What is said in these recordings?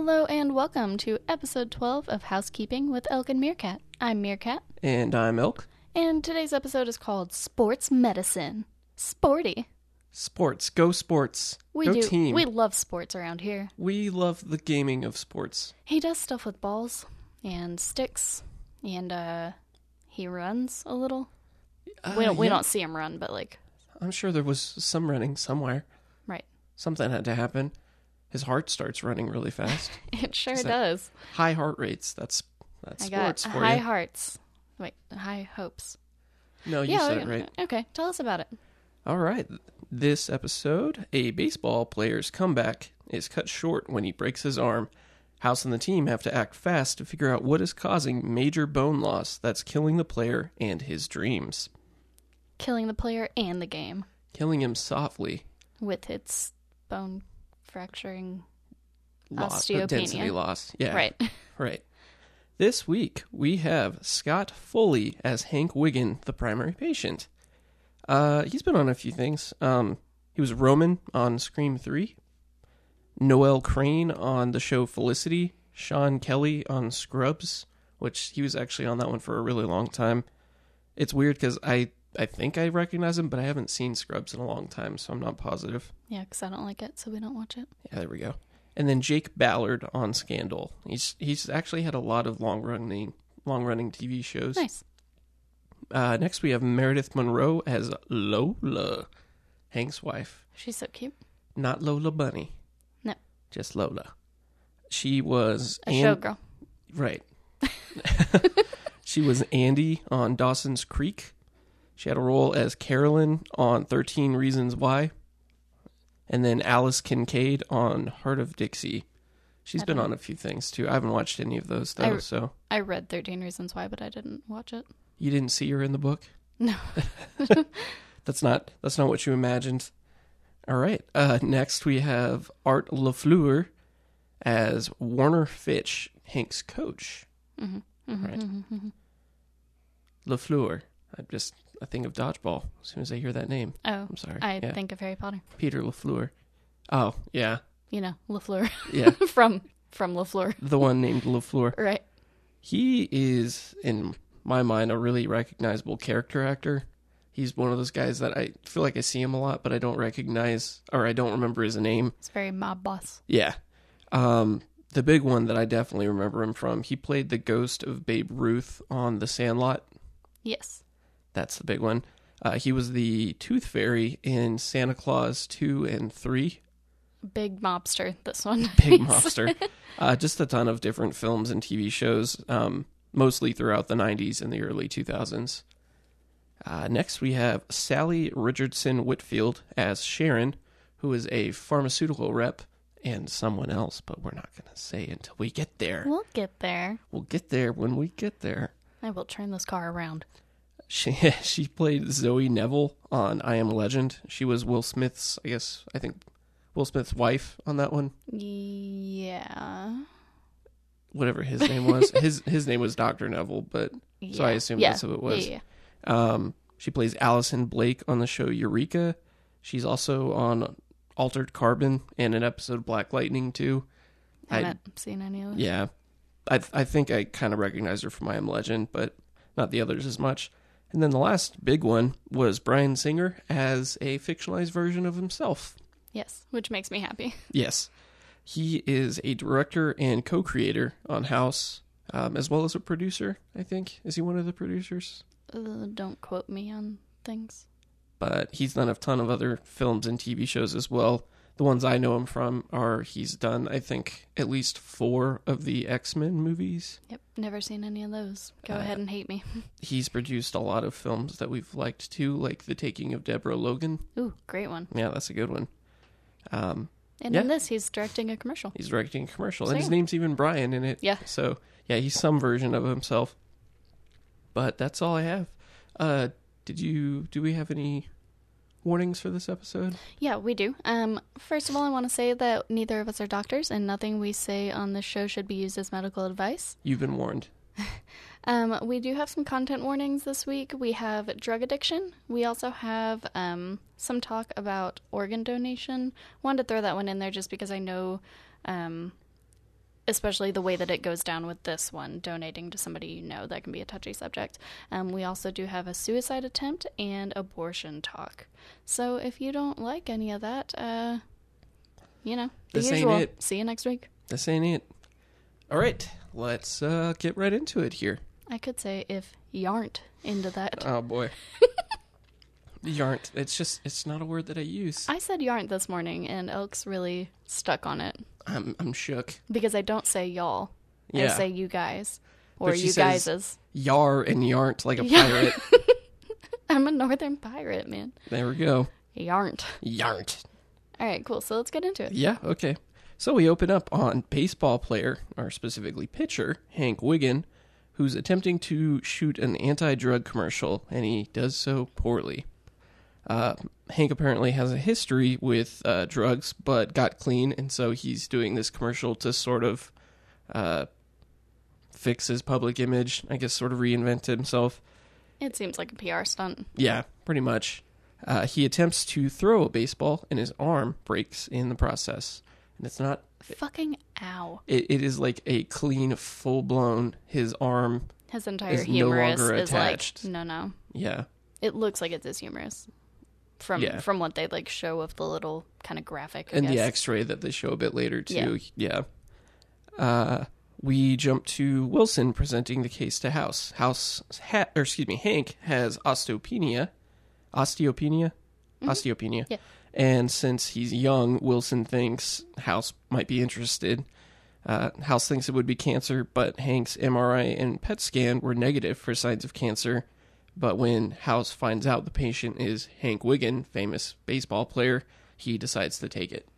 Hello and welcome to episode 12 of Housekeeping with Elk and Meerkat. I'm Meerkat, And I'm Elk. and today's episode is called Sports Medicine. Sporty. Sports. Go sports. We Go do. team. We love sports around here. We love the gaming of sports. He does stuff with balls and sticks, and uh, he runs a little. we Uh, don't. We don't see him run, but like, I'm sure there was some running somewhere. right? Something had to happen. His heart starts running really fast. It sure does. High heart rates. That's that's I got sports for high you. hearts. Wait, high hopes. no, you yeah. said it right. Okay, tell us about it. All right. This episode, a baseball player's comeback is cut short when he breaks his arm. House and the team have to act fast to figure out what is causing major bone loss that's killing the player and his dreams. Killing the player and the game Killing him softly. with its bone fracturing. Loss, Osteopenia. density loss. Yeah. Right. Right. This week, we have Scott Foley as Hank Wiggen, the primary patient. Uh, he's been on a few things. Um, he was Roman on Scream 3, Noel Crane on the show Felicity, Sean Kelly on Scrubs, which he was actually on that one for a really long time. It's weird because I, I think I recognize him, but I haven't seen Scrubs in a long time, so I'm not positive. Yeah, because I don't like it, so we don't watch it. Yeah, there we go. And then Jake Ballard on Scandal. He's he's actually had a lot of long running long running TV shows. Nice. Uh, next we have Meredith Monroe as Lola, Hank's wife. She's so cute. Not Lola Bunny. No. Just Lola. She was A An- showgirl. Right. she was Andy on Dawson's Creek. She had a role as Carolyn on 13 Reasons Why. And then Alice Kincaid on Hart of Dixie. She's I been don't- on a few things too. I haven't watched any of those though, I- so I read 13 Reasons Why, but I didn't watch it. you didn't see her in the book? No. That's not that's not what you imagined. All right. Uh, next we have Art LaFleur as Warner Fitch, Hank's coach. Mhm, Right. mhm, mhm. LaFleur. I just I think of dodgeball as soon as I hear that name. Oh, I'm sorry. I yeah. think of Harry Potter. Peter LaFleur. Oh, yeah. You know, Lafleur Yeah. from from Lafleur, the one named LaFleur. right? He is in my mind a really recognizable character actor. He's one of those guys that I feel like I see him a lot, but I don't recognize or I don't remember his name. It's very mob boss. Yeah. Um, the big one that I definitely remember him from, he played the ghost of Babe Ruth on The Sandlot. Yes. That's the big one. Uh, he was the Tooth Fairy in Santa Clause 2 and 3. Big mobster, this one. Big mobster. Uh, just a ton of different films and TV shows, um, mostly throughout the 90s and the early 2000s. Uh, next, we have Salli Richardson Whitfield as Sharon, who is a pharmaceutical rep and someone else, but we're not going to say until we get there. We'll get there. We'll get there when we get there. I will turn this car around. She she played Zoe Neville on I Am Legend. She was Will Smith's, I guess, I think Will Smith's wife on that one. Yeah. Whatever his name was. his his name was Dr. Neville, but So I Yeah. assume yeah. that's who it was. Yeah, yeah. um she plays Allison Blake on the show Eureka. She's also on Altered Carbon and an episode of Black Lightning too. I I- haven't seen any of it. Yeah. I I think I kind of recognize her from I Am Legend, but not the others as much. And then the last big one was Bryan Singer as a fictionalized version of himself. Yes, which makes me happy. Yes. He is a director and co creator on House, um, as well as a producer, I think. Is he one of the producers? Uh, don't quote me on things. But he's done a ton of other films and TV shows as well. The ones I know him from are he's done, I think, at least four of the X Men movies. Yep, never seen any of those. Go Uh, ahead and hate me. He's produced a lot of films that we've liked too, like The Taking of Deborah Logan. Ooh, great one. Yeah, that's a good one. Um, And Yeah. in this, he's directing a commercial. he's directing a commercial, So, and his name's even Brian in it. Yeah. So yeah, he's some version of himself. But that's all I have. Uh, did you? Do we have any warnings for this episode? Yeah, we do. Um, first of all, I want to say that neither of us are doctors, and nothing we say on this show should be used as medical advice. You've been warned. Um, we do have some content warnings this week. We have drug addiction. We also have um, some talk about organ donation. Wanted to throw that one in there just because I know um, especially the way that it goes down with this one, donating to somebody you know, that can be a touchy subject. Um, we also do have a suicide attempt and abortion talk. So if you don't like any of that, uh, you know, the This ain't usual. it. See you next week. This ain't it. All right, let's uh, get right into it here. I could say if you aren't into that. Oh boy. Yarnt. It's just it's not a word that I use. I said you aren't this morning, and Elk's really stuck on it I'm I'm shook. because I don't say y'all. I Yeah. say you guys or But she you says- guys's. Yar and yarnt like a Yeah. pirate. I'm a northern pirate, man. there we go. You aren't. Yarnt. All right, cool. So let's get into it. Yeah, okay. So we open up on baseball player, or specifically pitcher, Hank Wiggen, who's attempting to shoot an anti drug commercial, and he does so poorly. Uh, Hank apparently has a history with uh, drugs, but got clean, and so he's doing this commercial to sort of uh, fix his public image, I guess, sort of reinvent himself. It seems like a PR stunt. Yeah, pretty much. Uh, he attempts to throw a baseball, and his arm breaks in the process. And it's not Fucking ow. it, it is like a clean, full blown. His arm, His entire Is no humerus longer is attached. like no, no. yeah, It looks like it's his humerus from Yeah. from what they like show of the little kind of graphic. I and the. X-ray that they show a bit later too. Yeah. Uh, we jump to Wilson presenting the case to House. House, ha- or excuse me, Hank has osteopenia, osteopenia, osteopenia. Mm-hmm. Yeah. And since he's young, Wilson thinks House might be interested. Uh, House thinks it would be cancer, but Hank's MRI and PET scan were negative for signs of cancer. But when House finds out the patient is Hank Wiggen, famous baseball player, he decides to take it.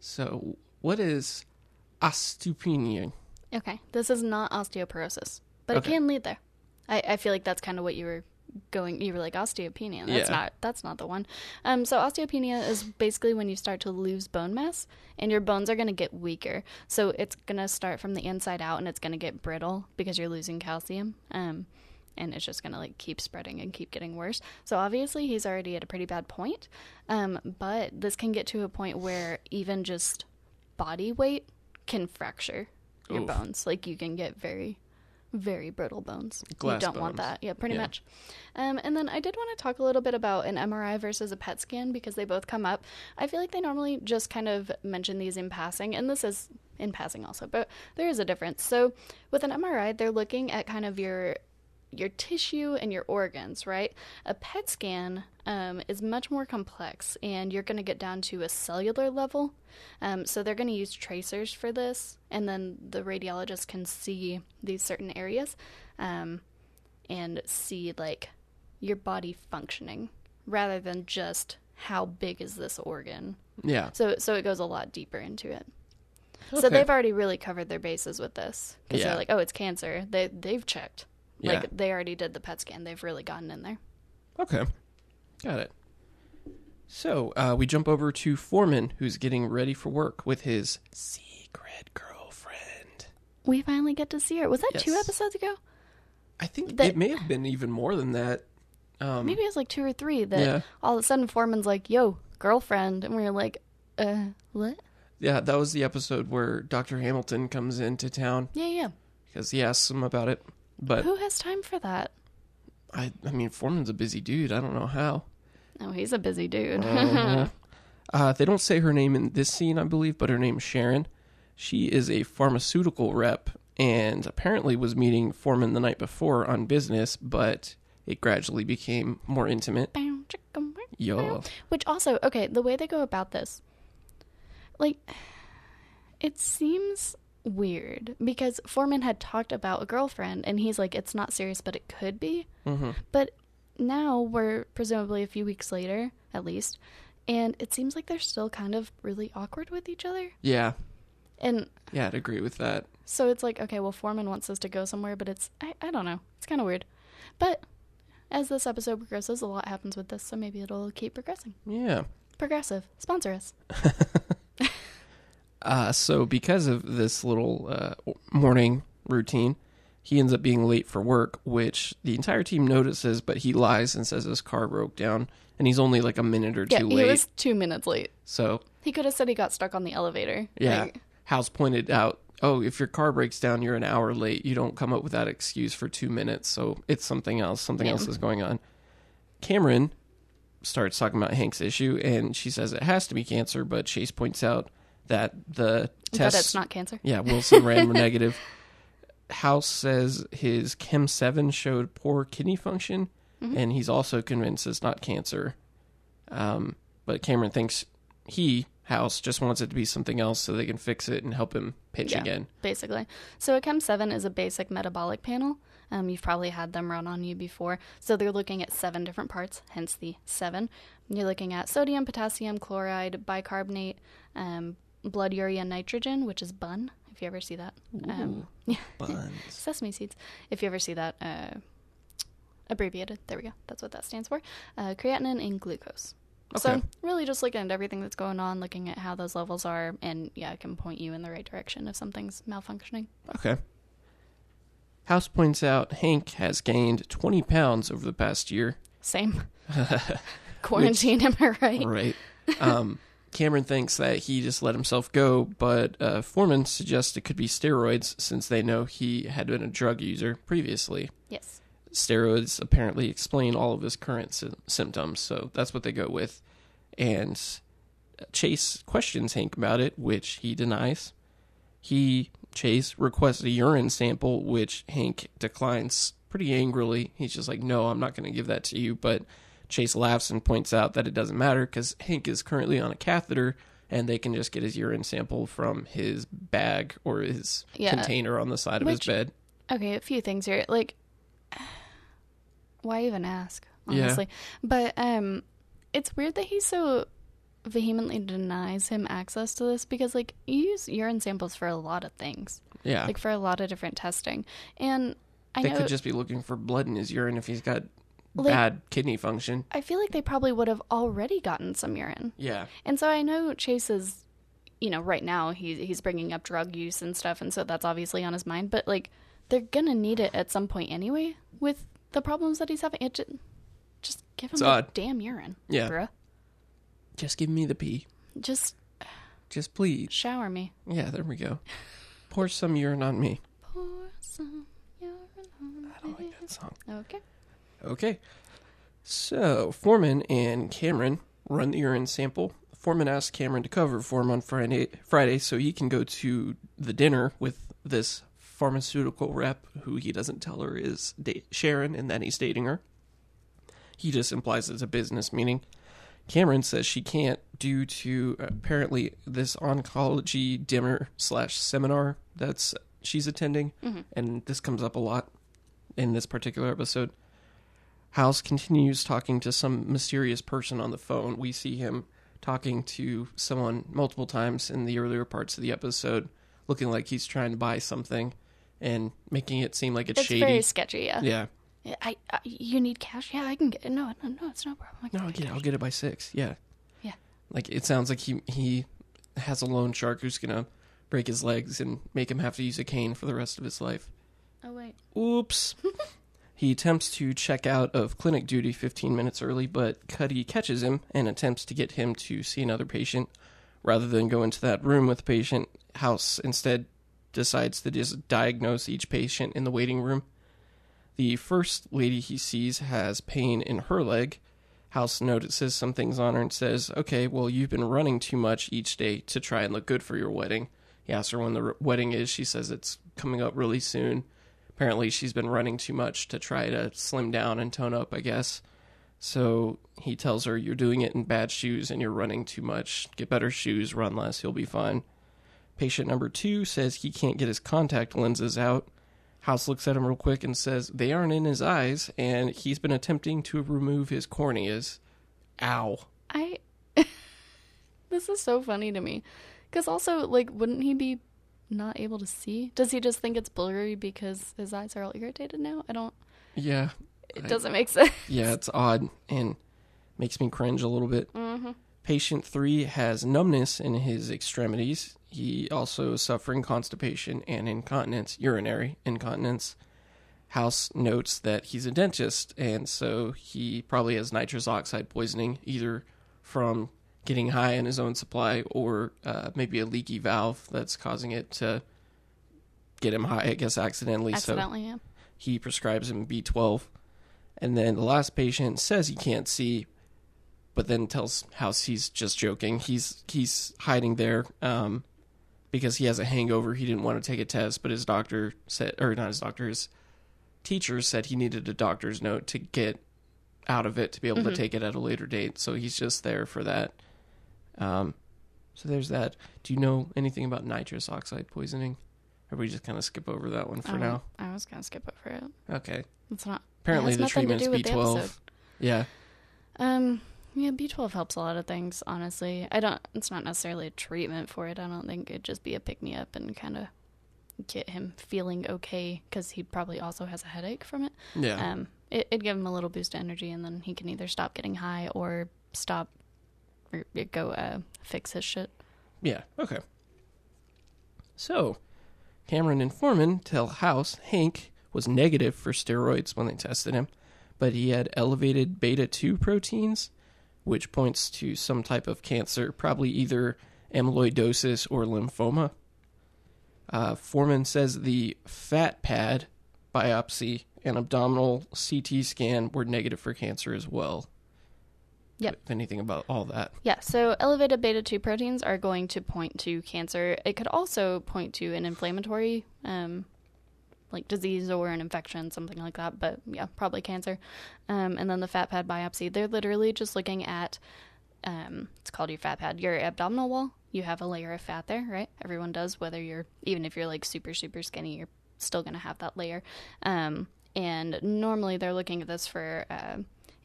So, what is osteopenia? Okay, this is not osteoporosis, but Okay. it can lead there. I, I feel like that's kind of what you were going. You were like osteopenia. That's Yeah. not. That's not the one. Um, so osteopenia is basically when you start to lose bone mass, and your bones are going to get weaker. So it's going to start from the inside out, and it's going to get brittle because you're losing calcium. Um, and it's just going to like keep spreading and keep getting worse. So obviously he's already at a pretty bad point. Um, but this can get to a point where even just body weight can fracture your Oof. bones. Like you can get very, very brittle bones. Glass you don't want that. Yeah, pretty Yeah. much. Um, and then I did want to talk a little bit about an MRI versus a PET scan because they both come up. I feel like they normally just kind of mention these in passing, and this is in passing also, but there is a difference. So with an MRI, they're looking at kind of your your tissue and your organs, right? A PET scan um, is much more complex, and you're going to get down to a cellular level. Um, so they're going to use tracers for this, and then the radiologist can see these certain areas um, and see like your body functioning rather than just how big is this organ. Yeah. So so it goes a lot deeper into it. So they've already really covered their bases with this because Yeah. they're like, oh, it's cancer. They they've checked. Yeah. Like they already did the PET scan. They've really gotten in there. Okay. Got it. So, uh, we jump over to Foreman, who's getting ready for work with his secret girlfriend. We finally get to see her. Was that two episodes ago? I think That- it may have been even more than that. Um, Maybe it was like two or three. That Yeah. all of a sudden Foreman's like, "Yo, girlfriend," and we were like, "Uh, what?" Yeah, that was the episode where Dr. Hamilton comes into town Yeah, yeah. because he asks him about it. But Who has time for that? I, I mean, Foreman's a busy dude. I don't know how. Oh, he's a busy dude. Uh, uh, they don't say her name in this scene, I believe, but her name's Sharon. She is a pharmaceutical rep and apparently was meeting Foreman the night before on business, but it gradually became more intimate. Bow, chicka, wow. Yo. Which also, okay, the way they go about this, like, it seems weird because Foreman had talked about a girlfriend and he's like, it's not serious, but it could be. hmm But now we're presumably a few weeks later, at least, and it seems like they're still kind of really awkward with each other. Yeah. And Yeah, I'd agree with that. so it's like, okay, well, Foreman wants us to go somewhere, but it's, I, I don't know. It's kind of weird. But as this episode progresses, a lot happens with this, so maybe it'll keep progressing. Yeah. Progressive, sponsor us. Uh, so because of this little uh, morning routine, he ends up being late for work, which the entire team notices, but he lies and says his car broke down, and he's only like a minute or Yeah, two he late. was two minutes late. So He could have said he got stuck on the elevator. yeah, Like, House pointed out oh, if your car breaks down, you're an hour late. You don't come up with that excuse for two minutes. So it's something else. Something Yeah. else is going on. Cameron starts talking about Hank's issue, and she says it has to be cancer, but Chase points out that the test. It's not cancer. Yeah, Wilson ran negative. House says his Chem 7 showed poor kidney function, Mm-hmm. and he's also convinced it's not cancer. Um, but Cameron thinks he, House, just wants it to be something else so they can fix it and help him pitch Yeah. again. basically. So a Chem 7 is a basic metabolic panel. Um, you've probably had them run on you before. So they're looking at seven different parts, hence the seven. You're looking at sodium, potassium, chloride, bicarbonate, um, blood urea, nitrogen, which is BUN, if you ever see that. Um, yeah, Buns. sesame seeds. If you ever see that uh, abbreviated, there we go. That's what that stands for. Uh, creatinine and glucose. Okay. So really just looking at everything that's going on, looking at how those levels are, and yeah, it can point you in the right direction if something's malfunctioning. Okay. House points out Hank has gained 20 pounds over the past year. Same. Quarantine, am I right? Right. Um, Cameron thinks that he just let himself go, but uh, Foreman suggests it could be steroids since they know he had been a drug user previously. Yes. Steroids apparently explain all of his current sy- symptoms, so that's what they go with. And Chase questions Hank about it, which he denies. He, Chase, requests a urine sample, which Hank declines pretty angrily. He's just like, no, I'm not going to give that to you. But Chase laughs and points out that it doesn't matter because Hank is currently on a catheter and they can just get his urine sample from his bag or his Yeah. container on the side of his bed. Okay, a few things here. Like, why even ask? Yeah. Honestly, but um, it's weird that he so vehemently denies him access to this because like you use urine samples for a lot of things, Yeah. like for a lot of different testing, and I think. they know could just be looking for blood in his urine if he's got Like- bad kidney function. I feel like they probably would have already gotten some urine, Yeah. and so I know Chase is, you know, right now he's he's bringing up drug use and stuff, and so that's obviously on his mind, but like they're gonna need it at some point anyway with the problems that he's having. It just, just give him It's the odd. damn urine, Yeah. bruh. Just give me the pee. Just Just please. shower me. Yeah, there we go. Pour some urine on me. Pour some urine on me. I don't like that song. Okay. Okay. So, Foreman and Cameron run the urine sample. Foreman asks Cameron to cover for him on Friday, Friday so he can go to the dinner with this pharmaceutical rep who he doesn't tell her is da- Sharon and that he's dating her. He just implies it's a business meeting. Cameron says she can't due to apparently this oncology dinner slash seminar that's she's attending, mm-hmm. and this comes up a lot in this particular episode. House continues talking to some mysterious person on the phone. We see him talking to someone multiple times in the earlier parts of the episode, looking like he's trying to buy something and making it seem like it's, It's shady. very sketchy, yeah. yeah. I, I you need cash? Yeah, I can get it. No, no, no, it's no problem. No, I'll get get it. cash. I'll get it by six. Yeah. Yeah. Like it sounds like he he has a loan shark who's gonna break his legs and make him have to use a cane for the rest of his life. Oh wait. Oops. he attempts to check out of clinic duty 15 minutes early, but Cuddy catches him and attempts to get him to see another patient. Rather than go into that room with the patient, House instead decides to just diagnose each patient in the waiting room. The first lady he sees has pain in her leg. House notices some things on her and says, Okay, well, you've been running too much each day to try and look good for your wedding. He asks her when the wedding is. She says it's coming up really soon. Apparently, she's been running too much to try to slim down and tone up, I guess. So he tells her, You're doing it in bad shoes and you're running too much. Get better shoes, run less, you'll be fine. Patient number two says he can't get his contact lenses out. House looks at him real quick and says they aren't in his eyes, and he's been attempting to remove his corneas. Ow. I. this is so funny to me, because also like, wouldn't he be not able to see? Does he just think it's blurry because his eyes are all irritated now? I don't. Yeah. It I- doesn't make sense. Yeah, it's odd and makes me cringe a little bit. Mm-hmm. Patient three has numbness in his extremities. He also is suffering constipation and incontinence, urinary incontinence. House notes that he's a dentist, and so he probably has nitrous oxide poisoning, either from getting high in his own supply or uh, maybe a leaky valve that's causing it to get him high, I guess, accidentally. So Accidentally, yeah. he prescribes him B12. And then the last patient says he can't see, but then tells House he's just joking. He's he's hiding there um, because he has a hangover. He didn't want to take a test, but his doctor said, or not his doctor, his teacher said he needed a doctor's note to get out of it to be able to take it at a later date. So he's just there for that. Um, so there's that. Do you know anything about nitrous oxide poisoning? Or we just kind of skip over that one for Oh, now? I was gonna skip over it. Okay. It's not. Apparently the has nothing to do with the B12. episode. Yeah. Um, yeah, B twelve helps a lot of things. Honestly, I don't. It's not necessarily a treatment for it. I don't think it'd just be a pick me up and kind of get him feeling okay because he probably also has a headache from it. Yeah. Um, it, it'd give him a little boost of energy, and then he can either stop getting high or stop or go uh, fix his shit. yeah. Okay. So, Cameron and Foreman tell House Hank was negative for steroids when they tested him, but he had elevated beta 2 proteins, which points to some type of cancer, probably either amyloidosis or lymphoma. Uh, Foreman says the fat pad biopsy and abdominal CT scan were negative for cancer as well. Yep. If anything about all that. Yeah, so elevated beta 2 proteins are going to point to cancer. It could also point to an inflammatory, um, like disease or an infection, something like that, but yeah, probably cancer. Um, and then the fat pad biopsy, they're literally just looking at, um, it's called your fat pad, your abdominal wall. You have a layer of fat there, right? Everyone does, whether you're, even if you're like super, super skinny, you're still going to have that layer. Um, and normally they're looking at this for uh,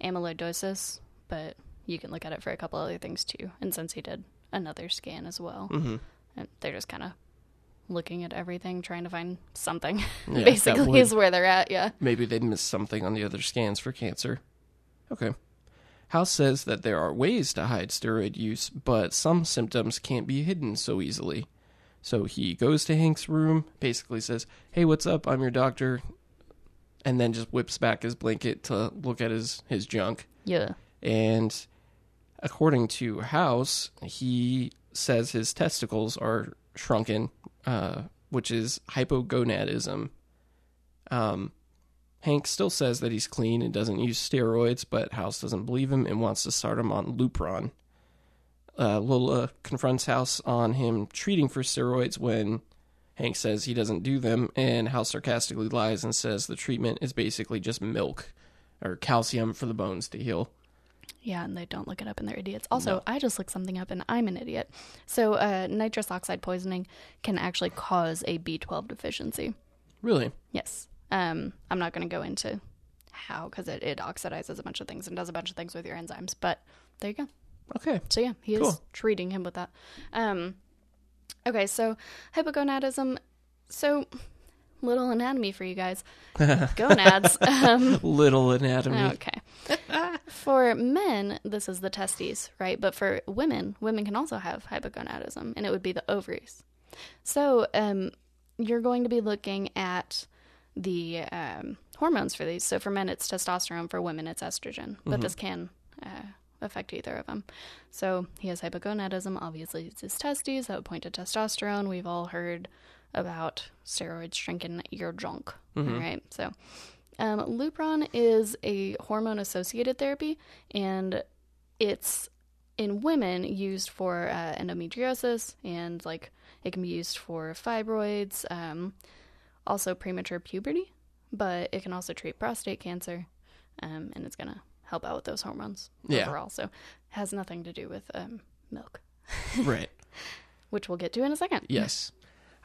amyloidosis, but you can look at it for a couple other things too. And since he did another scan as well, Mm-hmm. and they're just kind of looking at everything, trying to find something. Yeah, Basically, would- is where they're at. Yeah. Maybe they'd missed something on the other scans for cancer. Okay. House says that there are ways to hide steroid use, but some symptoms can't be hidden so easily. So he goes to Hank's room, basically says, Hey, what's up? I'm your doctor. And then just whips back his blanket to look at his, his junk. Yeah. And according to House, he says his testicles are shrunken, uh, which is hypogonadism. Um, Hank still says that he's clean and doesn't use steroids, but House doesn't believe him and wants to start him on Lupron. Uh, Lola confronts House on him treating for steroids when Hank says he doesn't do them, and House sarcastically lies and says the treatment is basically just milk or calcium for the bones to heal. Yeah, and they don't look it up and they're idiots. Also, No. I just looked something up and I'm an idiot. So, uh, nitrous oxide poisoning can actually cause a B12 deficiency. Really? Yes. Um, I'm not going to go into how because it, it oxidizes a bunch of things and does a bunch of things with your enzymes. But there you go. Okay. So yeah, he is treating him with that. Um, okay, so hypogonadism. So little anatomy for you guys. Gonads. um, Little anatomy. okay. for men, this is the testes, right? But for women, women can also have hypogonadism, and it would be the ovaries. So um, you're going to be looking at the um, hormones for these. So for men, it's testosterone. For women, it's estrogen. But this can uh, affect either of them. So he has hypogonadism. Obviously, it's his testes. That would point to testosterone. We've all heard about steroids shrinking your junk, all right? So um, Lupron is a hormone associated therapy, and it's in women used for uh, endometriosis, and like it can be used for fibroids, um, also premature puberty, but it can also treat prostate cancer, um, and it's gonna help out with those hormones Yeah. overall. So has nothing to do with um, milk, right. which we'll get to in a second. Yes.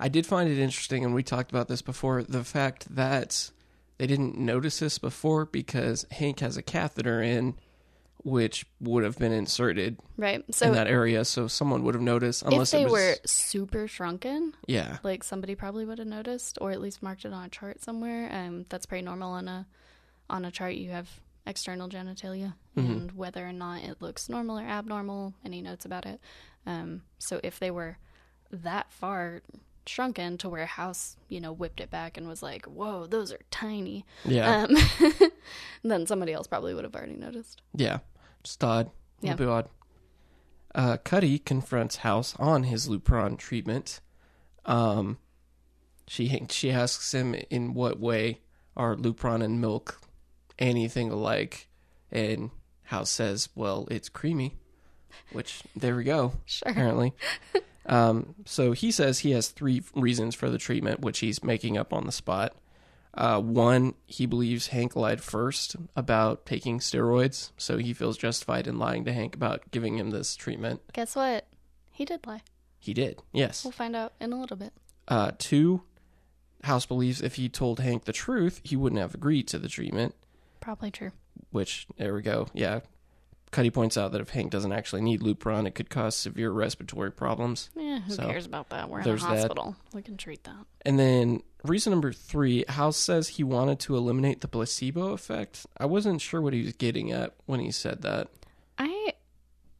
I did find it interesting, and we talked about this before the fact that they didn't notice this before because Hank has a catheter in, which would have been inserted Right. So in that area, so someone would have noticed. if Unless they it was, were super shrunken, yeah, like somebody probably would have noticed or at least marked it on a chart somewhere um that's pretty normal on a on a chart you have external genitalia Mm-hmm. and whether or not it looks normal or abnormal any notes about it um so if they were that far shrunken to where house you know whipped it back and was like whoa those are tiny yeah, um then somebody else probably would have already noticed yeah. Just odd. Yeah. little bit odd. Uh, Cuddy confronts House on his Lupron treatment. Um, She she asks him in what way are Lupron and milk anything alike, and House says, "Well, it's creamy," which there we go. Sure. Apparently, um, so he says he has three reasons for the treatment, which he's making up on the spot. Uh, one, he believes Hank lied first about taking steroids, so he feels justified in lying to Hank about giving him this treatment. Guess what? He did lie. He did, yes. We'll find out in a little bit. Uh, two, House believes if he told Hank the truth, he wouldn't have agreed to the treatment, Probably true. which, there we go. Yeah. Cuddy points out that if Hank doesn't actually need Lupron, it could cause severe respiratory problems. Yeah, who So, cares about that? We're in a there's that. hospital. We can treat that. And then reason number three, House says he wanted to eliminate the placebo effect. I wasn't sure what he was getting at when he said that. I,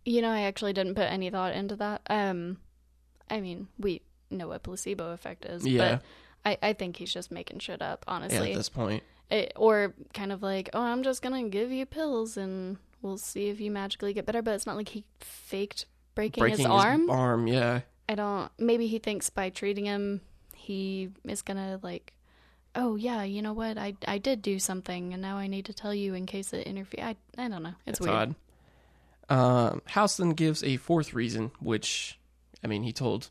you know, I actually didn't put any thought into that. Um, I mean, we know what placebo effect is, Yeah. but I, I think he's just making shit up, honestly. Yeah, at this point. It- or kind of like, oh, I'm just gonna give you pills and we'll see if you magically get better. But it's not like he faked breaking, Breaking his arm. arm, yeah. I don't. Maybe he thinks by treating him, he is gonna like, oh yeah, you know what? I I did do something, and now I need to tell you in case it interfere. I I don't know. It's, It's weird. odd. Um, House then gives a fourth reason, which, I mean, he told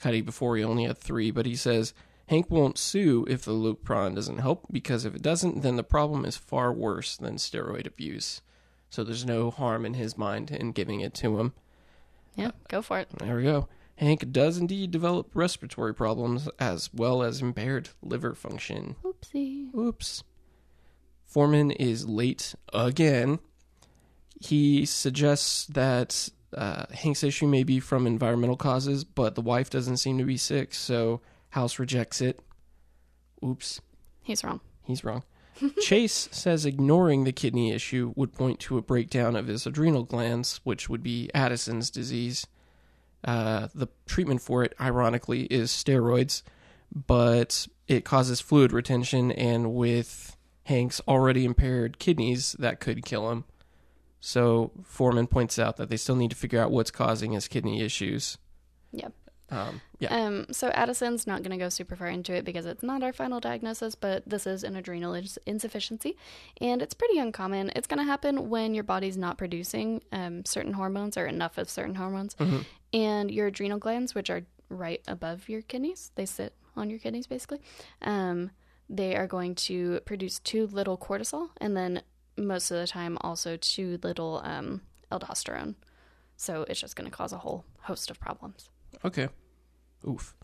Cuddy before he only had three, but he says Hank won't sue if the Lupron doesn't help because if it doesn't, then the problem is far worse than steroid abuse. So there's no harm in his mind in giving it to him. Yeah, go for it. There we go. Hank does indeed develop respiratory problems as well as impaired liver function. Oopsie. Oops. Foreman is late again. He suggests that uh, Hank's issue may be from environmental causes, but the wife doesn't seem to be sick, so House rejects it. Oops, He's wrong. he's wrong. Chase says ignoring the kidney issue would point to a breakdown of his adrenal glands, which would be Addison's disease. Uh, the treatment for it, ironically, is steroids, but it causes fluid retention, and with Hank's already impaired kidneys, that could kill him. So Foreman points out that they still need to figure out what's causing his kidney issues. Yep. Um, yeah, Um, so Addison's not going to go super far into it because it's not our final diagnosis, but this is an adrenal ins- insufficiency, and it's pretty uncommon. It's going to happen when your body's not producing um, certain hormones or enough of certain hormones, and your adrenal glands, which are right above your kidneys, they sit on your kidneys basically. Um, they are going to produce too little cortisol, and then most of the time also too little um, aldosterone. So it's just going to cause a whole host of problems. Okay. Oof.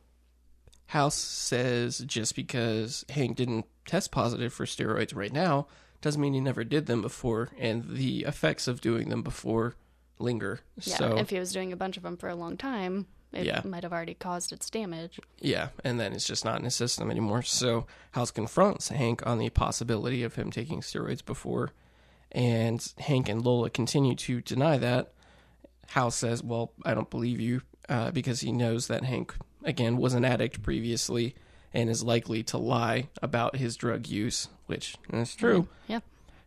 House says just because Hank didn't test positive for steroids right now doesn't mean he never did them before, and the effects of doing them before linger. Yeah, so if he was doing a bunch of them for a long time, it Yeah. might have already caused its damage. yeah, and then it's just not in his system anymore. So House confronts Hank on the possibility of him taking steroids before, and Hank and Lola continue to deny that. House says, "Well, I don't believe you," uh, because he knows that Hank again was an addict previously and is likely to lie about his drug use, which is true. Yeah.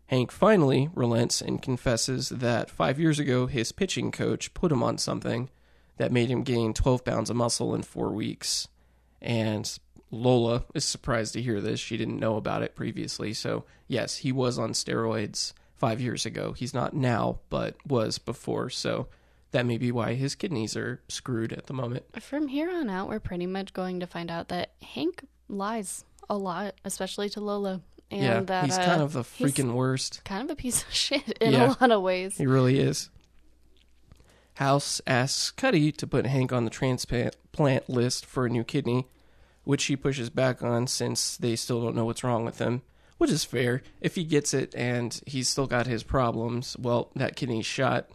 Hank finally relents and confesses that five years ago his pitching coach put him on something that made him gain 12 pounds of muscle in four weeks. And Lola is surprised to hear this. She didn't know about it previously. So, yes, he was on steroids five years ago. He's not now, but was before. So, that may be why his kidneys are screwed at the moment. From here on out, we're pretty much going to find out that Hank lies a lot, especially to Lola. And yeah, that he's uh, kind of the freaking worst. kind of a piece of shit in Yeah. a lot of ways. He really is. House asks Cuddy to put Hank on the transplant list for a new kidney, which he pushes back on since they still don't know what's wrong with him, which is fair. If he gets it and he's still got his problems, well, that kidney's shot.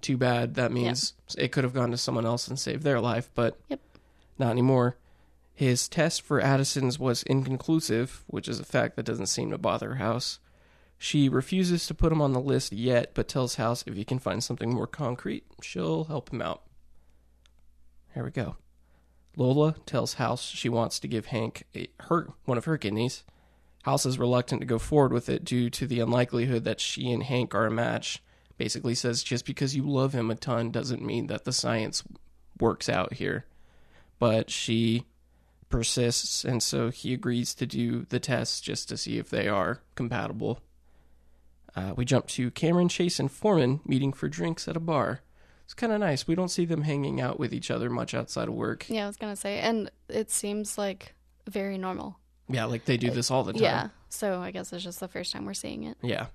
Too bad. That means it could have gone to someone else and saved their life, but Yep. not anymore. His test for Addison's was inconclusive, which is a fact that doesn't seem to bother House. She refuses to put him on the list yet, but tells House if he can find something more concrete, she'll help him out. Here we go. Lola tells House she wants to give Hank a, her one of her kidneys. House is reluctant to go forward with it due to the unlikelihood that she and Hank are a match. Basically says just because you love him a ton doesn't mean that the science works out here. But she persists, and so he agrees to do the tests just to see if they are compatible. Uh, we jump to Cameron, Chase, and Foreman meeting for drinks at a bar. It's kind of nice. We don't see them hanging out with each other much outside of work. Yeah, I was gonna say, and it seems like very normal. Yeah, like they do this all the time. Yeah, so I guess it's just the first time we're seeing it. Yeah.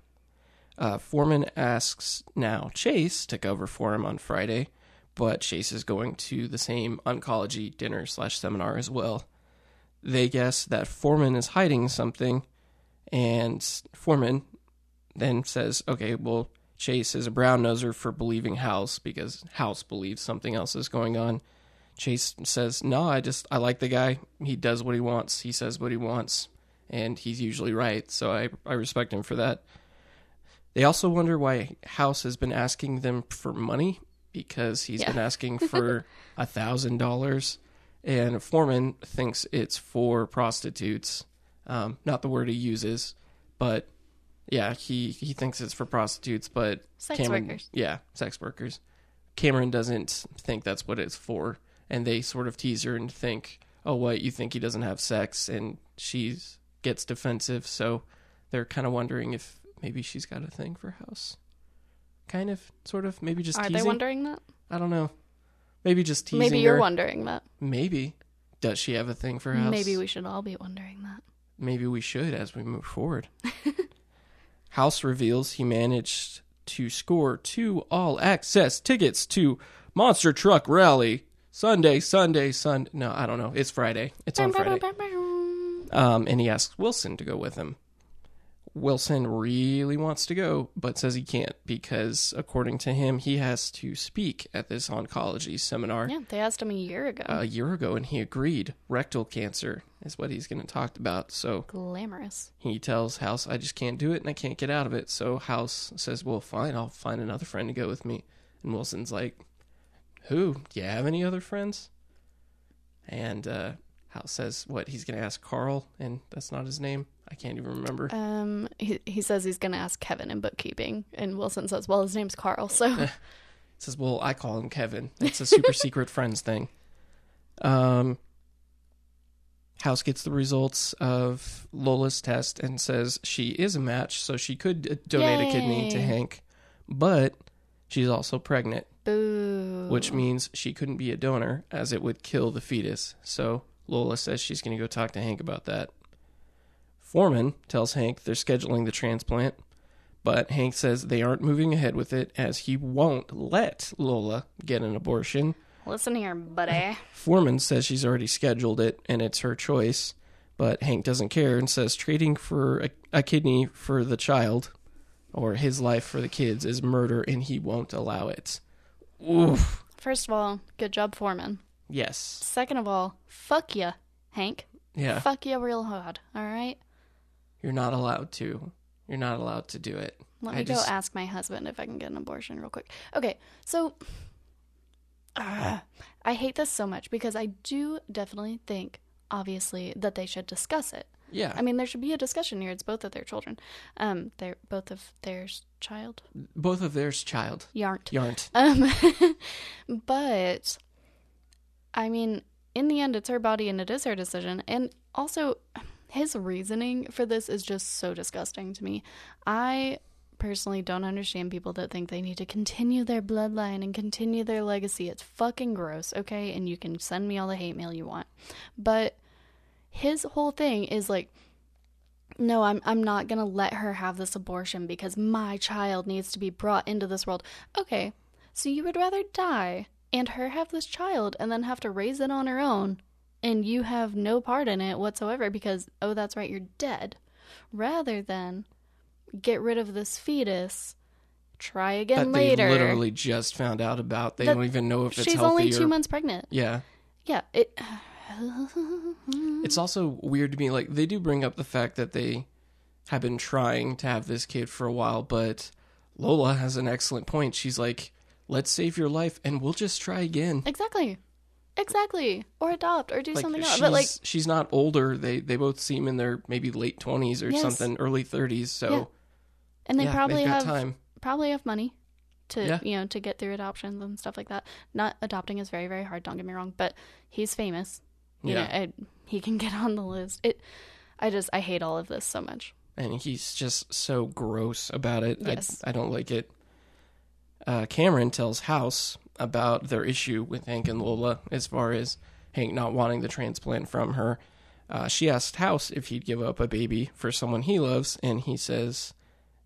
Uh, Foreman asks now Chase to cover for him on Friday, but Chase is going to the same oncology dinner slash seminar as well. They guess that Foreman is hiding something, and Foreman then says, "Okay, well, Chase is a brown noser for believing House because House believes something else is going on." Chase says, "No, I just I like the guy. He does what he wants. He says what he wants, and he's usually right. So I I respect him for that." They also wonder why House has been asking them for money because he's Yeah. been asking for a thousand dollars, and Foreman thinks it's for prostitutes. Um, not the word he uses, but yeah, he he thinks it's for prostitutes, but Sex Cameron, workers. yeah, sex workers. Cameron doesn't think that's what it's for, and they sort of tease her and think, "Oh, what you think he doesn't have sex?" And she gets defensive, so they're kind of wondering if maybe she's got a thing for House. Kind of, sort of, maybe just Are teasing. they wondering that? I don't know. Maybe just teasing Maybe you're her. wondering that. Maybe does she have a thing for House? Maybe we should all be wondering that. Maybe we should as we move forward. House reveals he managed to score two all access tickets to Monster Truck Rally Sunday, Sunday, Sunday. No, I don't know. It's Friday. It's on Friday. Um, and he asks Wilson to go with him. Wilson really wants to go, but says he can't because, according to him, he has to speak at this oncology seminar Yeah, they asked him a year ago. a year ago, and he agreed. Rectal cancer is what he's going to talk about. So Glamorous. he tells House, I just can't do it and I can't get out of it. So House says, Well, fine, I'll find another friend to go with me. And Wilson's like, Who? Do you have any other friends? And uh, House says, What? He's going to ask Carl, and that's not his name. I can't even remember. Um, he he says he's gonna ask Kevin in bookkeeping, and Wilson says, "Well, his name's Carl." So he says, Well, I call him Kevin. It's a super secret friends thing. Um, House gets the results of Lola's test and says she is a match, so she could uh, donate a kidney to Yay. Hank, but she's also pregnant, boo. which means she couldn't be a donor as it would kill the fetus. So Lola says she's going to go talk to Hank about that. Foreman tells Hank they're scheduling the transplant, but Hank says they aren't moving ahead with it as he won't let Lola get an abortion. Listen here, buddy. Foreman says she's already scheduled it and it's her choice, but Hank doesn't care and says trading for a, a kidney for the child or his life for the kids is murder and he won't allow it. Oof. First of all, good job, Foreman. Yes. Second of all, fuck ya, Hank. Yeah. Fuck ya real hard. All right. You're not allowed to. You're not allowed to do it. Let I me just- go ask my husband if I can get an abortion real quick. Okay, so uh, I hate this so much because I do definitely think, obviously, that they should discuss it. Yeah. I mean, there should be a discussion here. It's both of their children. Um, they're both of theirs child. Both of theirs child. Yarnt. Yarnt. Um, but I mean, in the end, it's her body and it is her decision. And also, his reasoning for this is just so disgusting to me. I personally don't understand people that think they need to continue their bloodline and continue their legacy. It's fucking gross, okay? And you can send me all the hate mail you want. But his whole thing is like, no, I'm I'm not going to let her have this abortion because my child needs to be brought into this world. Okay. So you would rather die and her have this child and then have to raise it on her own and you have no part in it whatsoever because oh that's right, you're dead. Rather than get rid of this fetus, try again that later. they literally just found out about. They That don't even know if it's She's only or 2 months pregnant. Yeah. Yeah, it It's also weird to me. Like they do bring up the fact that they have been trying to have this kid for a while, but Lola has an excellent point. She's like, "Let's save your life, and we'll just try again." Exactly. Exactly. Or adopt or do Like something else. But like she's not older. They they both seem in their maybe late twenties or Yes. something, early thirties. So Yeah. and they yeah, probably have time. probably have money to Yeah. you know to get through adoptions and stuff like that. Not adopting is very very hard. Don't get me wrong, but he's famous. You Yeah. know, I, he can get on the list. It I just I hate all of this so much. and he's just so gross about it. Yes. I, I don't like it. Uh, Cameron tells House about their issue with Hank and Lola as far as Hank not wanting the transplant from her. Uh, she asked House if he'd give up a baby for someone he loves, and he says,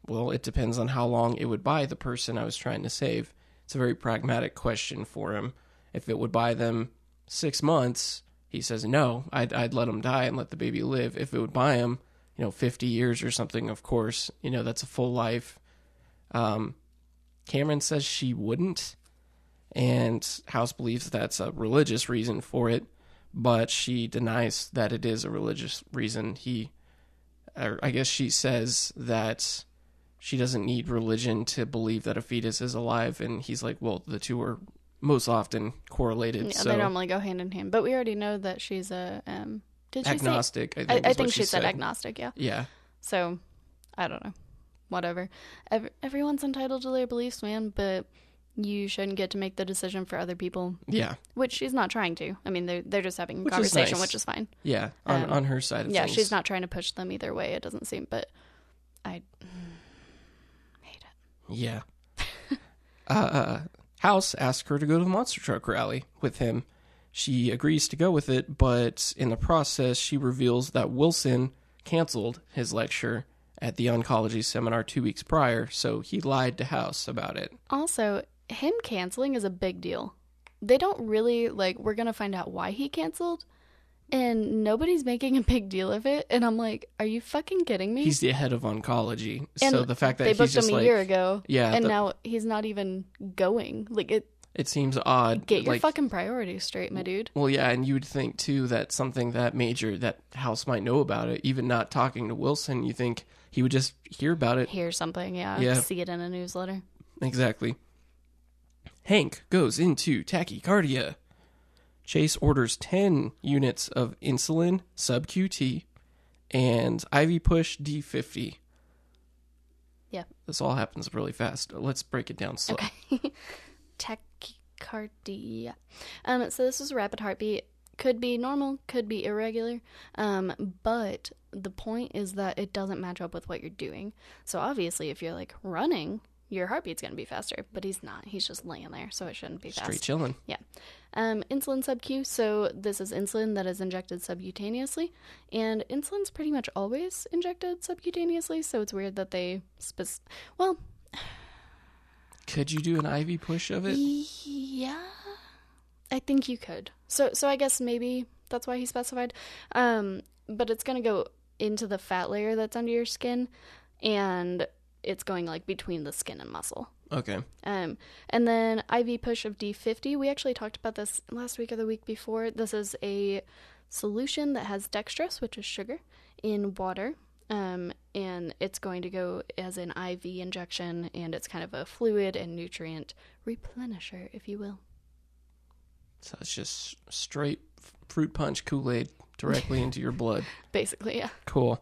Well, it depends on how long it would buy the person I was trying to save. It's a very pragmatic question for him. If it would buy them six months, he says, No, I'd, I'd let him die and let the baby live. If it would buy him, you know, 50 years or something, of course, you know, that's a full life. Um, Cameron says she wouldn't, and House believes that's a religious reason for it, but she denies that it is a religious reason. He, or I guess she says that she doesn't need religion to believe that a fetus is alive, and he's like, well, the two are most often correlated. Yeah, so they normally go hand in hand. But we already know that she's a um did she agnostic. I say think, I, I think she said said agnostic, yeah. Yeah, So I don't know. Whatever. Every, everyone's entitled to their beliefs, man, but you shouldn't get to make the decision for other people, yeah, which she's not trying to. I mean, they're they're just having a Which is conversation, nice. which is fine. yeah. On Um, on her side of Yeah, things, she's not trying to push them either way. It doesn't seem, but I hate it. Yeah. uh, uh, House asks her to go to the monster truck rally with him. She agrees to go with it, but in the process, she reveals that Wilson canceled his lecture at the oncology seminar two weeks prior, so he lied to House about it. Also, him canceling is a big deal. They don't really like. We're gonna find out why he canceled, and nobody's making a big deal of it. And I'm like, are you fucking kidding me? He's the head of oncology, and so the fact that they he's booked just him a like, year ago, yeah, and the- now he's not even going. Like, it it seems odd. get your like, fucking priorities straight, my dude. Well, yeah, and you would think too that something that major that House might know about it, even not talking to Wilson, you think he would just hear about it Hear something, yeah. Yeah. See it in a newsletter. Exactly. Hank goes into tachycardia. Chase orders 10 units of insulin sub QT and IV push D50. Yeah. This all happens really fast. Let's break it down slow. Okay. Tachycardia. Um, so this is a rapid heartbeat. Could be normal, could be irregular. Um, but the point is that it doesn't match up with what you're doing. So obviously, if you're like running, your heartbeat's gonna be faster. But he's not. He's just laying there, so it shouldn't be fast. Straight chilling. Yeah. Um, insulin sub-Q. So this is insulin that is injected subcutaneously, and insulin's pretty much always injected subcutaneously. So it's weird that they spec- well, Could you do an IV push of it? yeah, I think you could. So so I guess maybe that's why he specified. Um, but it's gonna go into the fat layer that's under your skin, and it's going like between the skin and muscle. Okay. Um, and then IV push of D50. We actually talked about this last week or the week before. This is a solution that has dextrose, which is sugar, in water. Um, and it's going to go as an IV injection, and it's kind of a fluid and nutrient replenisher, if you will. So it's just straight fruit punch Kool Aid directly into your blood. Basically, yeah. Cool.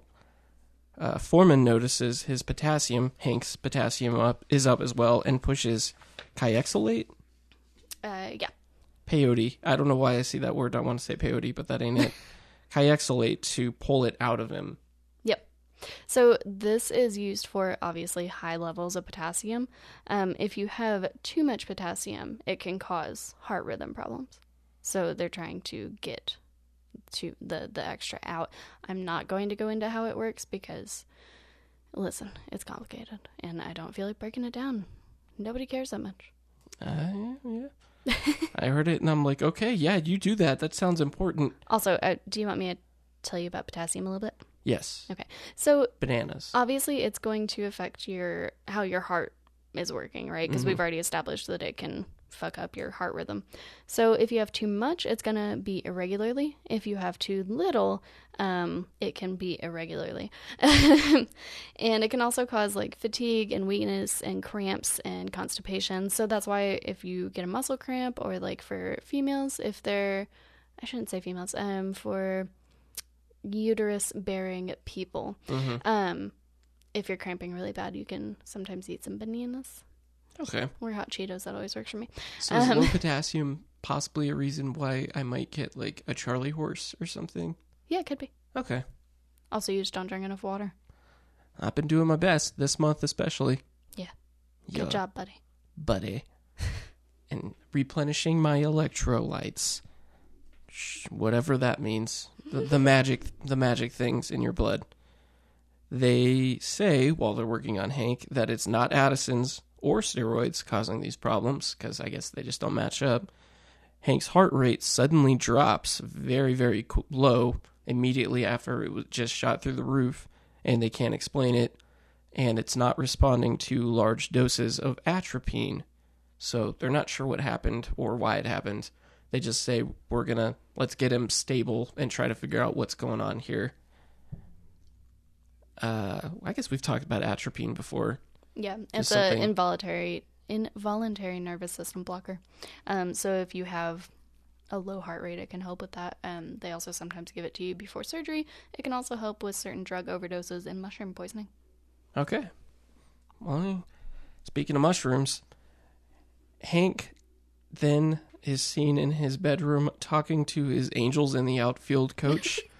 Uh, Foreman notices his potassium, Hank's potassium, up is up as well, and pushes Kayexalate, Uh, yeah. peyote. I don't know why I see that word. I want to say peyote, but that ain't it. Kayexalate to pull it out of him. Yep. So this is used for obviously high levels of potassium. Um, if you have too much potassium, it can cause heart rhythm problems. So they're trying to get to the the extra out. I'm not going to go into how it works because listen, it's complicated and I don't feel like breaking it down. Nobody cares that much. Uh, yeah, yeah. I heard it, and I'm like, okay, yeah, you do that. That sounds important. Also, uh, do you want me to tell you about potassium a little bit? Yes, Okay. So bananas. obviously it's going to affect your how your heart is working right because we've already established that it can fuck up your heart rhythm. So if you have too much it's going to be irregularly. If you have too little um, it can be irregularly. And it can also cause like fatigue and weakness and cramps and constipation. So that's why if you get a muscle cramp or like for females if they're i shouldn't say females um for uterus bearing people hmm um, if you're cramping really bad, you can sometimes eat some bananas Okay, or hot Cheetos. That always works for me. so is Um, low potassium possibly a reason why I might get like a Charlie horse or something? Yeah, it could be. Okay. Also, you just don't drink enough water. I've been doing my best this month, especially. Yeah. Yeah, Good job, buddy. buddy. and replenishing my electrolytes, whatever that means. The, the magic, the magic things in your blood. They say while they're working on Hank that it's not Addison's or steroids causing these problems because I guess they just don't match up. Hank's heart rate suddenly drops very, very low immediately after it was just shot through the roof, and they can't explain it. And it's not responding to large doses of atropine. So they're not sure what happened or why it happened. They just say, we're going to let's get him stable and try to figure out what's going on here. Uh, I guess we've talked about atropine before. Yeah, it's something- a involuntary involuntary nervous system blocker. Um, so if you have a low heart rate, it can help with that. Um, they also sometimes give it to you before surgery. It can also help with certain drug overdoses and mushroom poisoning. Okay. Well, speaking of mushrooms, Hank then is seen in his bedroom talking to his Angels in the outfield coach.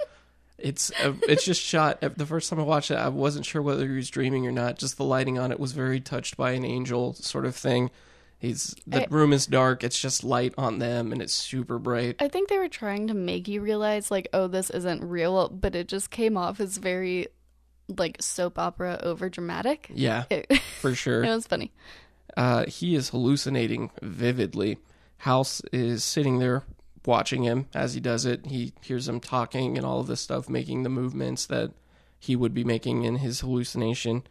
it's uh, it's just shot. The first time I watched it, I wasn't sure whether he was dreaming or not. Just the lighting on it was very touched by an angel sort of thing. He's the I- room is dark. It's just light on them, and it's super bright. I think they were trying to make you realize, like, oh, this isn't real, but it just came off as very, like, soap opera over dramatic. Yeah, It, for sure. it was funny. Uh, he is hallucinating vividly. House is sitting there watching him as he does it. He hears him talking and all of this stuff, making the movements that he would be making in his hallucination.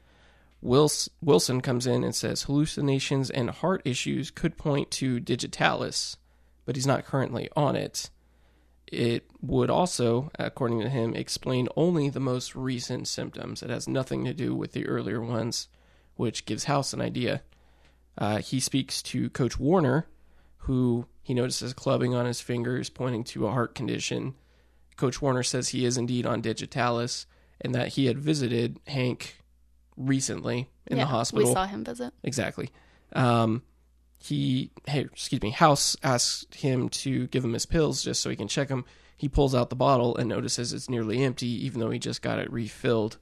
Wilson comes in and says hallucinations and heart issues could point to digitalis, but he's not currently on it. It would also, according to him, explain only the most recent symptoms. It has nothing to do with the earlier ones, which gives House an idea. Uh, he speaks to Coach Warner, who he notices clubbing on his fingers, pointing to a heart condition. Coach Warner says he is indeed on digitalis and that he had visited Hank recently in yeah, the hospital. We saw him visit. Exactly. Um, he, hey, excuse me, House asked him to give him his pills just so he can check them. He pulls out the bottle and notices it's nearly empty, even though he just got it refilled.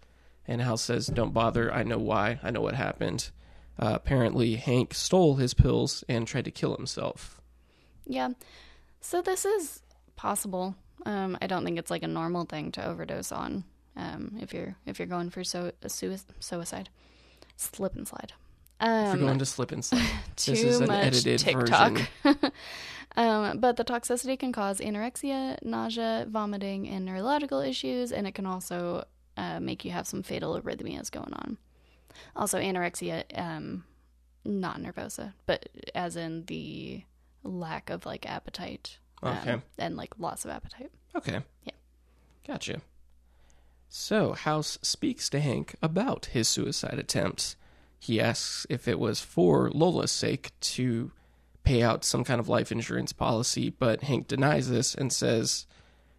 And House says, Don't bother. I know why. I know what happened. Uh, apparently, Hank stole his pills and tried to kill himself. Yeah. So this is possible. Um, I don't think it's like a normal thing to overdose on. Um, if you're if you're going for so sui- suicide, slip and slide. If Um, you're going to slip and slide, too this is an much edited TikTok. version. um, but the toxicity can cause anorexia, nausea, vomiting, and neurological issues, and it can also uh, make you have some fatal arrhythmias going on. Also, anorexia, um, not nervosa, but as in the lack of like appetite, um, Okay. and like loss of appetite. Okay. Yeah. Gotcha. So, House speaks to Hank about his suicide attempts. He asks if it was for Lola's sake to pay out some kind of life insurance policy, but Hank denies this and says,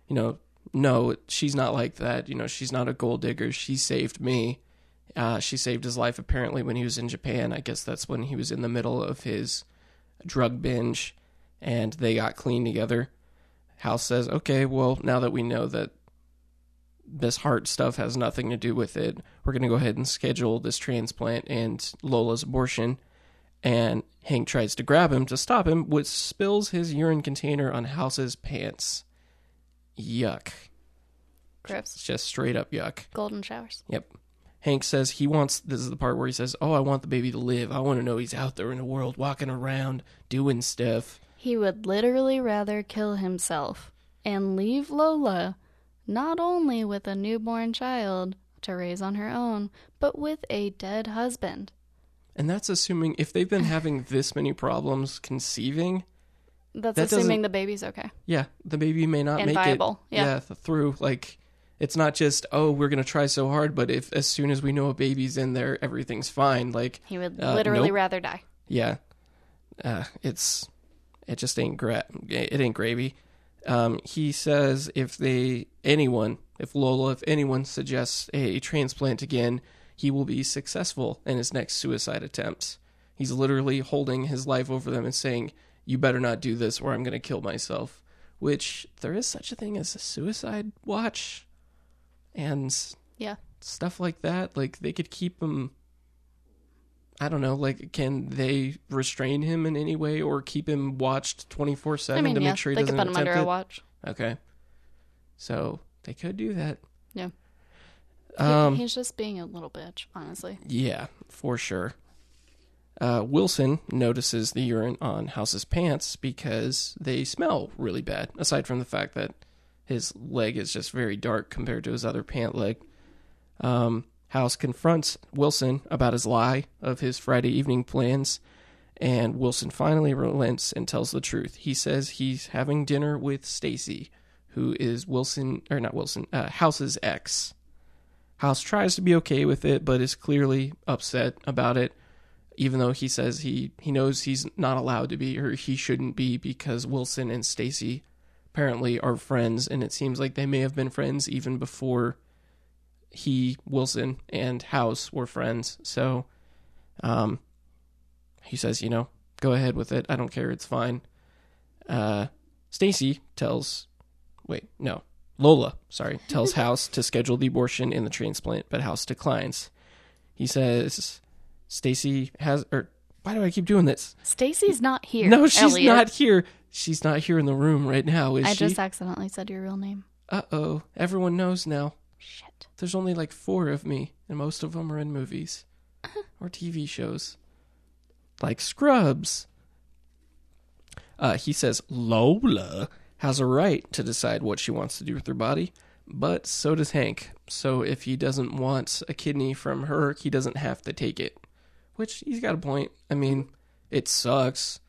you know, no, she's not like that. You know, she's not a gold digger. She saved me. Uh, she saved his life apparently when he was in Japan. I guess that's when he was in the middle of his drug binge and they got clean together. House says, okay, well, now that we know that this heart stuff has nothing to do with it, we're going to go ahead and schedule this transplant and Lola's abortion. And Hank tries to grab him to stop him, which spills his urine container on House's pants. Yuck. Gross. Just straight up yuck. Golden showers. Yep. Hank says he wants this is the part where he says, Oh, I want the baby to live. I want to know he's out there in the world walking around doing stuff. He would literally rather kill himself and leave Lola not only with a newborn child to raise on her own, but with a dead husband. And that's assuming if they've been having this many problems conceiving, That's That assuming the baby's okay. yeah, the baby may not And make viable, it yeah. th- through like it's not just oh we're gonna try so hard, but if as soon as we know a baby's in there, everything's fine. Like He would Uh, literally nope. rather die. yeah, uh, it's it just ain't gra- it ain't gravy. Um, he says if they anyone if Lola if anyone suggests a transplant again, he will be successful in his next suicide attempt. He's literally holding his life over them and saying, "You better not do this, or I'm going to kill myself." which there is such a thing as a suicide watch and Yeah. stuff like that. Like they could keep him. I don't know. Like, can they restrain him in any way or keep him watched twenty four I seven to yeah, make sure he they doesn't could put him under attempt a watch. Okay, so they could do that. Yeah. He- Um. he's just being a little bitch, honestly. Yeah, for sure. Uh, Wilson notices the urine on House's pants because they smell really bad, aside from the fact that his leg is just very dark compared to his other pant leg. Um, House confronts Wilson about his lie of his Friday evening plans, and Wilson finally relents and tells the truth. He says he's having dinner with Stacy, who is Wilson, or not Wilson, uh, House's ex. House tries to be okay with it, but is clearly upset about it, even though he says he, he knows he's not allowed to be or he shouldn't be because Wilson and Stacy apparently are friends, and it seems like they may have been friends even before he, Wilson, and House were friends. So, um, he says, you know, go ahead with it. I don't care. It's fine. Uh, Stacy tells, wait, no, Lola, sorry, tells House to schedule the abortion and the transplant, but House declines. He says Stacy has, or why do I keep doing this? Stacy's not here. no, she's Elliot. not here. She's not here in the room right now, is I she? just accidentally said your real name. Uh oh, everyone knows now. Shit. There's only like four of me, and most of them are in movies or TV shows, like Scrubs. Uh, he says Lola has a right to decide what she wants to do with her body, but so does Hank. So if he doesn't want a kidney from her, he doesn't have to take it. Which he's got a point. I mean, it sucks,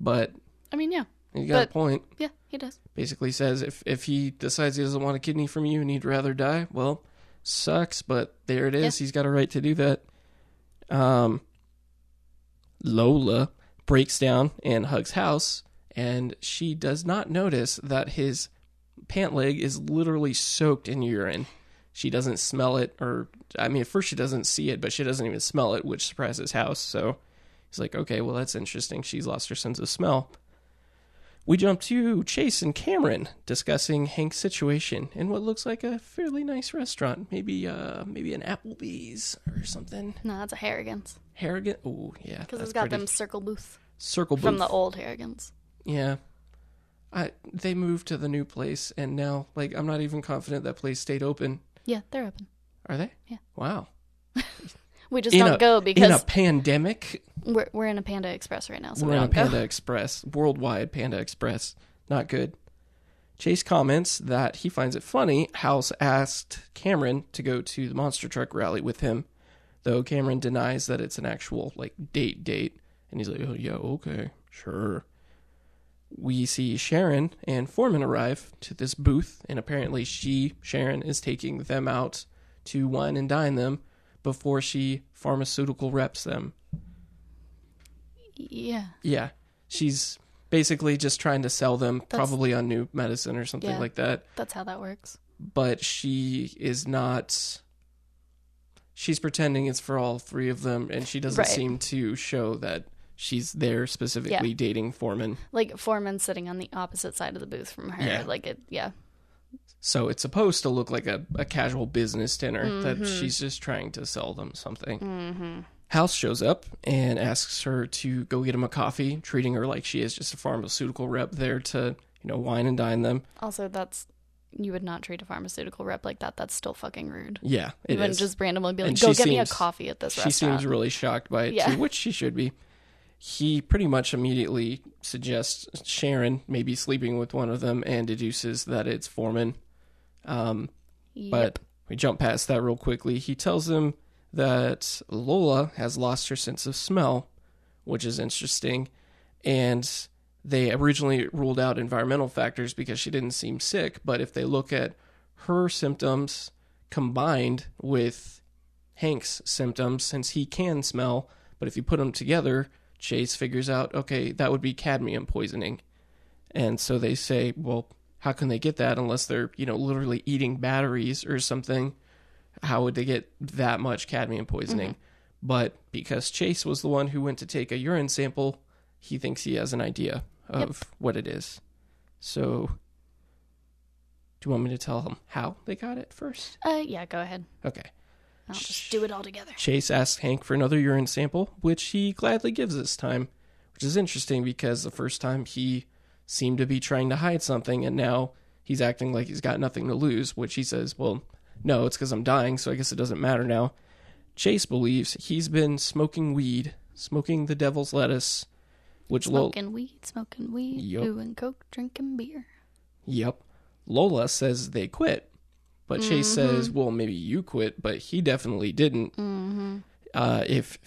but I mean, yeah. He got a point Yeah, he does. basically says if if he decides he doesn't want a kidney from you and he'd rather die, well, sucks, but there it is. He's got a right to do that. Um, Lola breaks down and hugs House, and she does not notice that his pant leg is literally soaked in urine. She doesn't smell it, or I mean, at first she doesn't see it, but she doesn't even smell it, which surprises House. So he's like, okay, well, that's interesting. She's lost her sense of smell. We jump to Chase and Cameron discussing Hank's situation in what looks like a fairly nice restaurant, maybe uh maybe an Applebee's or something. No, that's a Harrigan's. Harrigan, oh yeah, Because it's got pretty. them circle booths circle booth. from the old Harrigan's. yeah. I they moved to the new place and now like I'm not even confident that place stayed open. Yeah, they're open. Are they? Yeah. Wow. We just In don't a- go because In a pandemic, we're we're in a Panda Express right now, so We're we on a Panda go. Express, worldwide Panda Express. Not good. Chase comments that he finds it funny House asked Cameron to go to the monster truck rally with him, though Cameron denies that it's an actual like date date, and he's like, "Oh yeah, okay, sure." We see Sharon and Foreman arrive to this booth, and apparently she, Sharon, is taking them out to wine and dine them before she pharmaceutical reps them. Yeah, Yeah. She's basically just trying to sell them That's- probably on new medicine or something Yeah. like that. that's how that works. But she is not she's pretending it's for all three of them and she doesn't Right. seem to show that she's there specifically dating Foreman. Like Foreman sitting on the opposite side of the booth from her. Yeah. Like it, yeah. So it's supposed to look like a, a casual business dinner that Mm-hmm. she's just trying to sell them something. House shows up and asks her to go get him a coffee, treating her like she is just a pharmaceutical rep there to, you know, wine and dine them. Also, that's you would not treat a pharmaceutical rep like that. That's still fucking rude. Yeah, it you wouldn't is. just randomly be like, And "Go get me a coffee at this restaurant. she restaurant." seems really shocked by it Yeah. too, which she should be. He pretty much immediately suggests Sharon maybe sleeping with one of them and deduces that it's Foreman. Um, Yep. but we jump past that real quickly. He tells them that Lola has lost her sense of smell, which is interesting. And they originally ruled out environmental factors because she didn't seem sick. But if they look at her symptoms combined with Hank's symptoms, since he can smell, but if you put them together, Chase figures out, okay, that would be cadmium poisoning. And so they say, well, how can they get that unless they're, you know, literally eating batteries or something? How would they get that much cadmium poisoning? But because Chase was the one who went to take a urine sample, he thinks he has an idea of what it is. So Do you want me to tell him how they got it first? Uh, yeah, go ahead. Okay. I'll just do it all together. Chase asks Hank for another urine sample, which he gladly gives this time, which is interesting because the first time he seemed to be trying to hide something, and now he's acting like he's got nothing to lose, which he says, well, no, it's because I'm dying, so I guess it doesn't matter now. Chase believes he's been smoking weed, smoking the devil's lettuce, which Lola. Smoking weed, smoking weed, Yup. doing coke, drinking beer. Yep. Lola says they quit, but Chase says, well, maybe you quit, but he definitely didn't. Mm-hmm. uh, if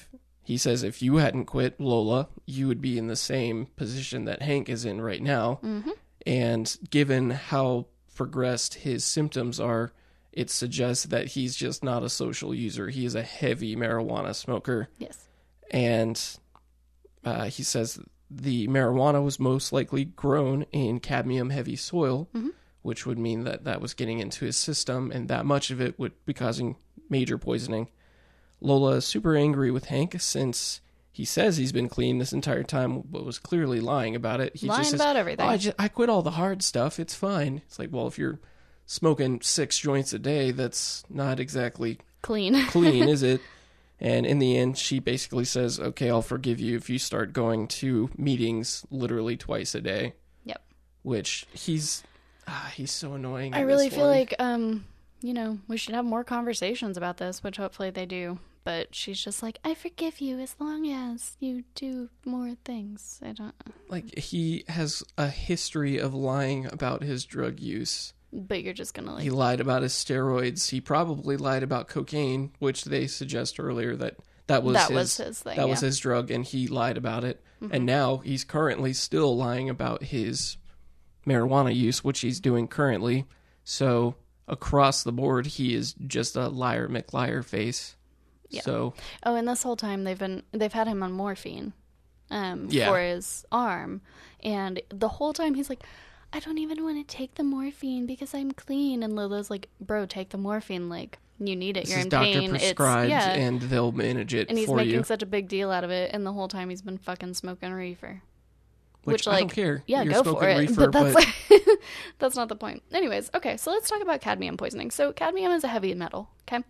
he says if you hadn't quit Lola, you would be in the same position that Hank is in right now. Mm-hmm. And given how progressed his symptoms are, it suggests that he's just not a social user. He is a heavy marijuana smoker. Yes. And uh, he says the marijuana was most likely grown in cadmium heavy soil, Mhm. which would mean that that was getting into his system, and that much of it would be causing major poisoning. Lola is super angry with Hank since he says he's been clean this entire time, but was clearly lying about it. He Lying just says, about "Oh, everything. I, just, I quit all the hard stuff. It's fine. It's like, well, if you're smoking six joints a day, that's not exactly Clean. clean, is it? And in the end, she basically says, "Okay, I'll forgive you if you start going to meetings literally twice a day." Yep. Which he's ah, he's so annoying. I really feel one. like um, you know, we should have more conversations about this, which hopefully they do. But she's just like, I forgive you as long as you do more things. I don't. like he has a history of lying about his drug use. But you're just gonna like. He lied about his steroids. He probably lied about cocaine, which they suggest earlier that that was that his, was his thing. that was his drug, and he lied about it. Mm-hmm. And now he's currently still lying about his marijuana use, which he's doing currently. So across the board, he is just a liar McLiar face. Yeah. So Oh, and this whole time they've been they've had him on morphine, um, Yeah. for his arm, and the whole time he's like, I don't even want to take the morphine because I'm clean. And Lila's like, Bro, take the morphine. Like you need it. this You're in doctor pain. It's yeah. and they'll manage it and he's making you. such a big deal out of it, and the whole time he's been fucking smoking reefer. Which, which, I don't like, care. Yeah, You're go for it. reefer, but that's like, that's not the point. Anyways, okay, so let's talk about cadmium poisoning. So cadmium is a heavy metal. Okay,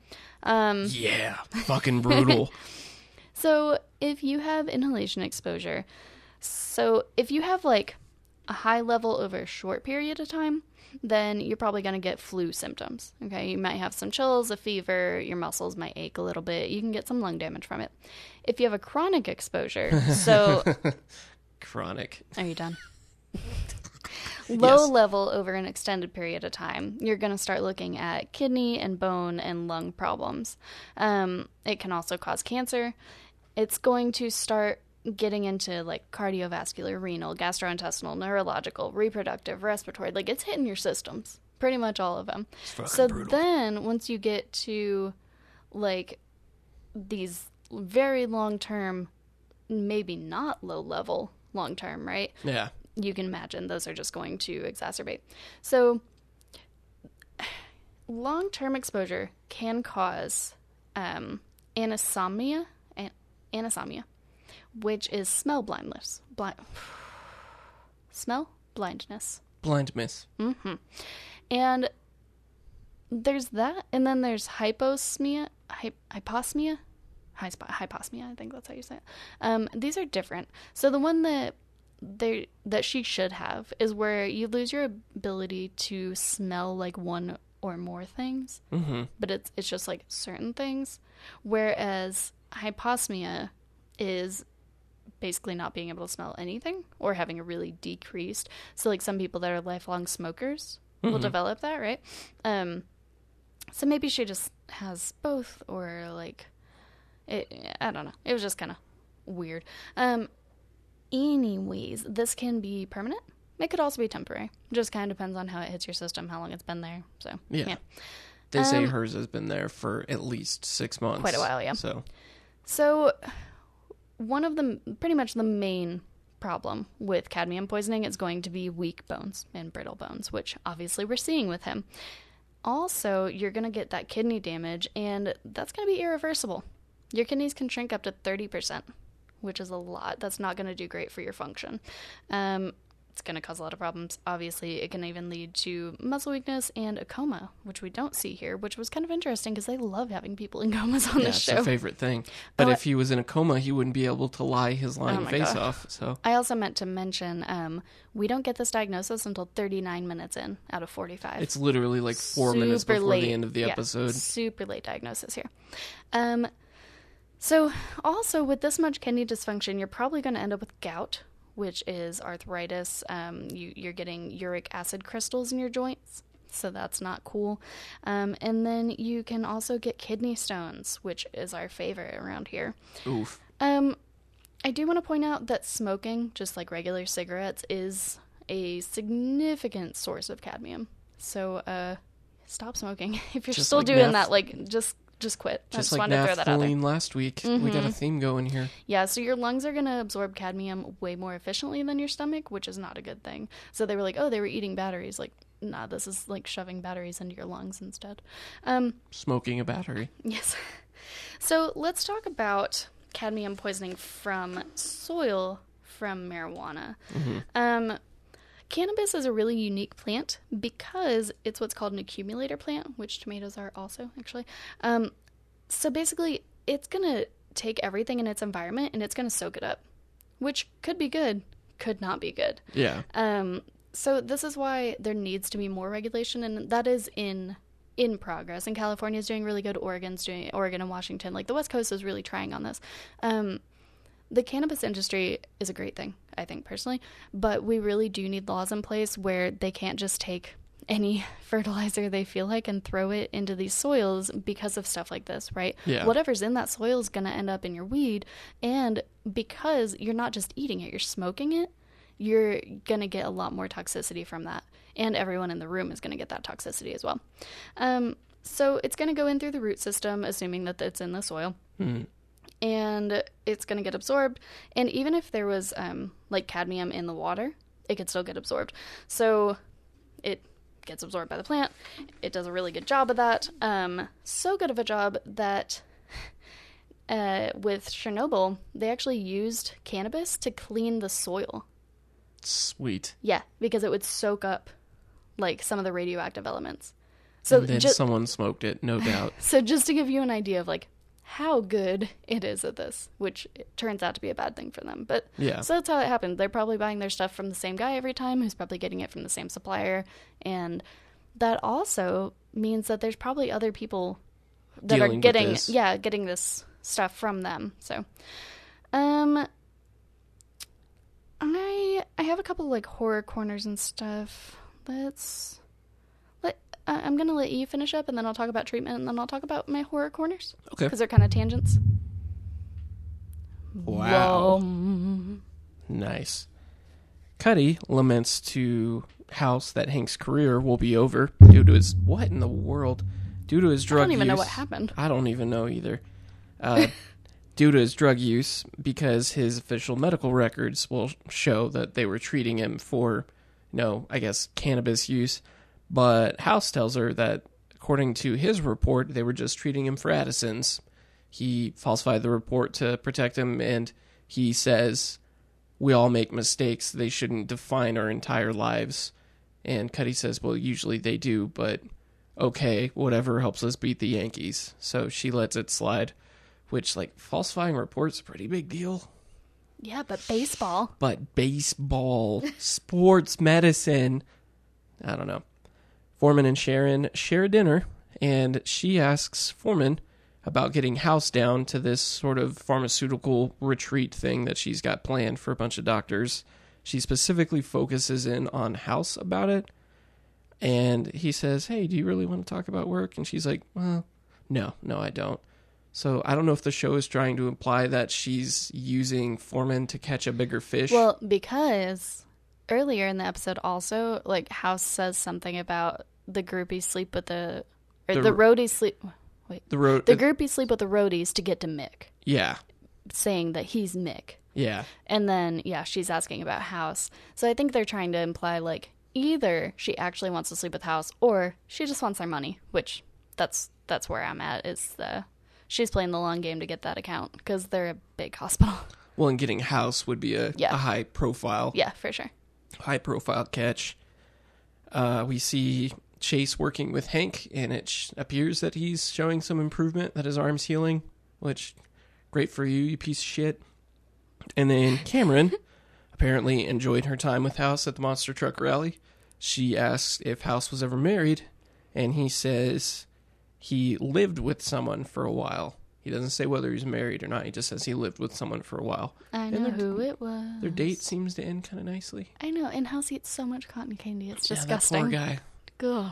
um, yeah, fucking brutal. so if you have inhalation exposure, so if you have like a high level over a short period of time, then you're probably going to get flu symptoms. Okay, you might have some chills, a fever, your muscles might ache a little bit. You can get some lung damage from it. If you have a chronic exposure, so Chronic. are you done? Low Yes. level over an extended period of time, you're going to start looking at kidney and bone and lung problems. Um, it can also cause cancer. It's going to start getting into like cardiovascular, renal, gastrointestinal, neurological, reproductive, respiratory. Like it's hitting your systems, pretty much all of them. So brutal. then once you get to like these very long term, maybe not low level long term, right? Yeah. you can imagine those are just going to exacerbate. So, long term exposure can cause um, anosmia, an- anosmia, which is smell blindness. Blind, smell blindness. Blind miss. And there's that, and then there's hyposmia, hy- hyposmia, hyposmia. I think that's how you say it. Um, these are different. So the one that they that she should have is where you lose your ability to smell like one or more things, Mm-hmm. but it's it's just like certain things. Whereas hyposmia is basically not being able to smell anything or having a really decreased. So like some people that are lifelong smokers will develop that, right? Um so maybe she just has both or like it I don't know. It was just kind of weird. Um anyways, this can be permanent. It could also be temporary. Just kind of depends on how it hits your system, how long it's been there. So, Yeah. yeah. They say Um, hers has been there for at least six months. Quite a while, yeah. So So, one of the pretty much the main problem with cadmium poisoning is going to be weak bones and brittle bones, which obviously we're seeing with him. Also, you're going to get that kidney damage, and that's going to be irreversible. Your kidneys can shrink up to 30%, which is a lot. That's not going to do great for your function. Um, it's going to cause a lot of problems. Obviously, it can even lead to muscle weakness and a coma, which we don't see here, which was kind of interesting because they love having people in comas on Yeah, this it's show. a favorite thing. But Oh, if he was in a coma, he wouldn't be able to lie his lying my face God. off. So I also meant to mention um, we don't get this diagnosis until 39 minutes in out of 45. it's literally like four minutes before late. the end of the Yeah, episode. super late diagnosis here. Um, so also with this much kidney dysfunction, you're probably going to end up with gout, which is arthritis. Um, you, you're getting uric acid crystals in your joints. So that's not cool. Um, and then you can also get kidney stones, which is our favorite around here. Oof. Um, I do want to point out that smoking, just like regular cigarettes, is a significant source of cadmium. So, uh, stop smoking if you're Just still like doing naph- that. Like, just just quit. I Just just like wanted to throw that out there. last week. We got a theme going here. Yeah, so your lungs are going to absorb cadmium way more efficiently than your stomach, which is not a good thing. So they were like, oh, they were eating batteries. Like, nah, this is like shoving batteries into your lungs instead. Um, Smoking a battery. Yes. So let's talk about cadmium poisoning from soil from marijuana. Um, cannabis is a really unique plant because it's what's called an accumulator plant, which tomatoes are also actually. Um, so basically, it's gonna take everything in its environment and it's gonna soak it up, which could be good, could not be good. Yeah. Um, so this is why there needs to be more regulation, and that is in in progress. And California is doing really good. Oregon's doing Oregon and Washington, like the West Coast, is really trying on this. Um, the cannabis industry is a great thing, I think personally, but we really do need laws in place where they can't just take any fertilizer they feel like and throw it into these soils because of stuff like this, right? Yeah. Whatever's in that soil is going to end up in your weed. And because you're not just eating it, you're smoking it, you're going to get a lot more toxicity from that. And everyone in the room is going to get that toxicity as well. Um, so it's going to go in through the root system, assuming that it's in the soil and it's going to get absorbed. And even if there was um, like cadmium in the water, it could still get absorbed. So it gets absorbed by the plant. It does a really good job of that. Um, so good of a job that uh, with Chernobyl, they actually used cannabis to clean the soil. Sweet. Yeah, because it would soak up like some of the radioactive elements. So and then ju- someone smoked it, no doubt. so just to give you an idea of like how good it is at this, which it turns out to be a bad thing for them. But Yeah. so that's how it happened. They're probably buying their stuff from the same guy every time, who's probably getting it from the same supplier, and that also means that there's probably other people that Dealing are getting yeah getting this stuff from them. So, um, I I have a couple like horror corners and stuff. Let's let uh, I'm gonna let you finish up, and then I'll talk about treatment, and then I'll talk about my horror corners Okay. because they're kind of tangents. Wow. Whoa. Nice. Cuddy laments to House that Hank's career will be over due to his what in the world? Due to his drug I don't even know use. what happened. I don't even know either. Uh, due to his drug use, because his official medical records will show that they were treating him for, you know, I guess cannabis use. But House tells her that according to his report, they were just treating him for Addison's. He falsified the report to protect him, and he says, "We all make mistakes. They shouldn't define our entire lives." And Cuddy says, "Well, usually they do, but okay, whatever helps us beat the Yankees." So she lets it slide, which like falsifying reports, a pretty big deal. Yeah, but baseball. But baseball, sports medicine, I don't know. Foreman and Sharon share a dinner, and she asks Foreman about getting House down to this sort of pharmaceutical retreat thing that she's got planned for a bunch of doctors. She specifically focuses in on House about it, and he says, Hey, do you really want to talk about work? And she's like, Well, no, no, I don't. So I don't know if the show is trying to imply that she's using Foreman to catch a bigger fish. Well, because earlier in the episode, also like House says something about the groupies sleep with the or The the, roadies sleep. Wait the road, The groupies sleep with the roadies to get to Mick, yeah, saying that he's Mick. yeah, And then, yeah, she's asking about House. So I think they're trying to imply like either she actually wants to sleep with House or she just wants their money, which that's that's where I'm at. Is the she's playing the long game to get that account because they're a big hospital. Well, and getting House would be a, Yeah. a high profile. yeah, for sure. High profile catch. Uh, we see Chase working with Hank, and it sh- appears that he's showing some improvement, that his arm's healing, which great for you, you piece of shit. And then Cameron apparently enjoyed her time with House at the Monster Truck Rally. She asks if House was ever married, and he says he lived with someone for a while. He doesn't say whether he's married or not. He just says he lived with someone for a while. I know who it was. Their date seems to end kind of nicely. I know, and House eats so much cotton candy. It's Yeah, disgusting. poor guy. Ugh.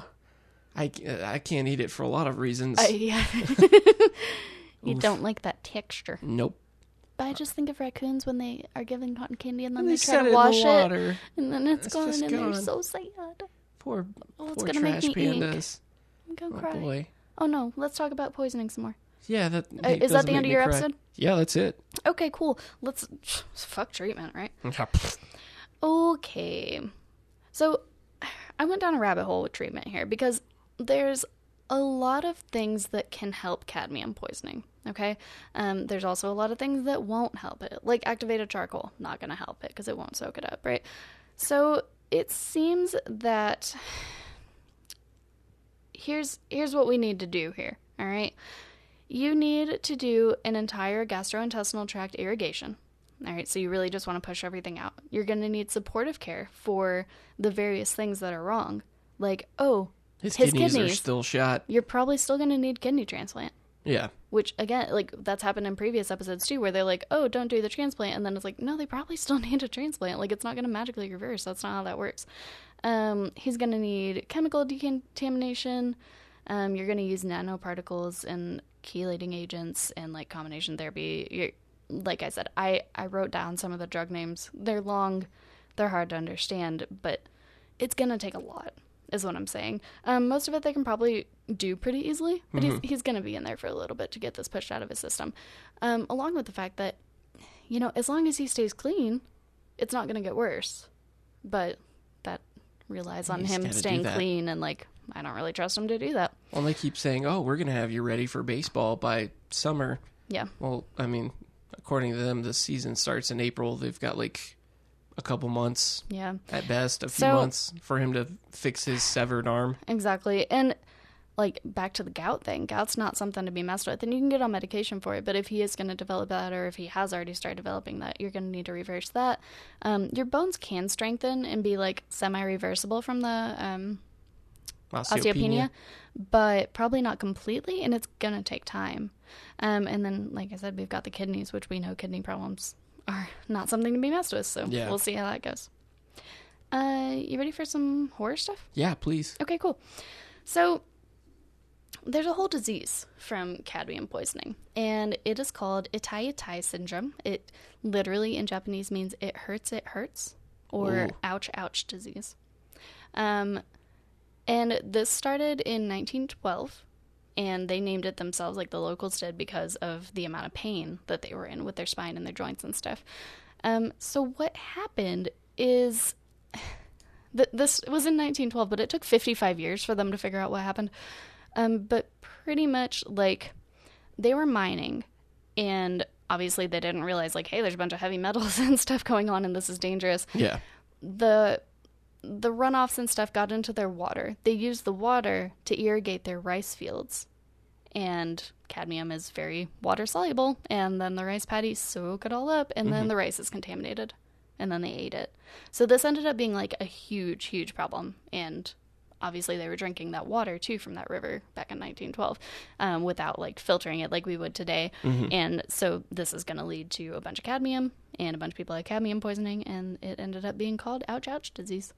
I, uh, I can't eat it for a lot of reasons. I, yeah. you Oof. don't like that texture. nope. But I just think of raccoons when they are given cotton candy and then And they, they try to it wash it, and then it's, It's gone, and they're so sad. Poor, Oh, it's poor gonna make trash me ink. pandas. I'm gonna Oh cry. boy. Oh no, let's talk about poisoning some more. Yeah, that Uh, is that the end of your cry. episode? Yeah, that's it. Okay, cool. Let's fuck treatment, right? Okay. So I went down a rabbit hole with treatment here because there's a lot of things that can help cadmium poisoning. Okay. Um, there's also a lot of things that won't help it, like activated charcoal. Not going to help it because it won't soak it up, right? So it seems that here's here's what we need to do here. All right. You need to do an entire gastrointestinal tract irrigation. All right, so you really just want to push everything out. You're going to need supportive care for the various things that are wrong. Like, oh, His, His kidneys, are still shot. you're probably still going to need kidney transplant. Yeah. Which again, like that's happened in previous episodes too, where they're like, "Oh, don't do the transplant," and then it's like, "No, they probably still need a transplant. Like it's not going to magically reverse. That's not how that works." Um, he's going to need chemical decontamination. Um, you're going to use nanoparticles and chelating agents and like combination therapy. You're, like I said, I I wrote down some of the drug names. They're long, they're hard to understand, but it's going to take a lot. Is what I'm saying. Um, most of it they can probably do pretty easily, but he's he's going to be in there for a little bit to get this pushed out of his system. Um, along with the fact that, you know, as long as he stays clean, it's not going to get worse. But that relies on He's him staying clean, and like I don't really trust him to do that. Well, they keep saying, "Oh, we're gonna have you ready for baseball by summer." Yeah, Well, I mean, according to them, the season starts in April. They've got like a couple months yeah. at best, a few So- months for him to fix his severed arm. Exactly. And like back to the gout thing, gout's not something to be messed with. And you can get on medication for it, but if he is going to develop that or if he has already started developing that, you're going to need to reverse that. Um, your bones can strengthen and be like semi reversible from the um, osteopenia, but probably not completely, and it's going to take time. Um, and then, like I said, we've got the kidneys, which we know kidney problems are not something to be messed with. So Yeah. we'll see how that goes. Uh, you ready for some horror stuff? Yeah, please. Okay, cool. So there's a whole disease from cadmium poisoning, and it is called itai itai syndrome. It literally in Japanese means it hurts, it hurts, or Ooh. ouch, ouch disease. Um, and this started in 1912, and they named it themselves, like the locals did, because of the amount of pain that they were in with their spine and their joints and stuff. Um, so what happened is th- this was in 1912, but it took 55 years for them to figure out what happened. Um, but pretty much like they were mining, and obviously they didn't realize like, hey, there's a bunch of heavy metals and stuff going on, and this is dangerous. Yeah. The the runoffs and stuff got into their water. They used the water to irrigate their rice fields. And cadmium is very water soluble, and then the rice paddies soak it all up, and then the rice is contaminated, and then they ate it. So this ended up being like a huge, huge problem, and obviously they were drinking that water too from that river back in 1912 um, without like filtering it like we would today. And so this is going to lead to a bunch of cadmium, and a bunch of people had cadmium poisoning, and it ended up being called ouch ouch disease.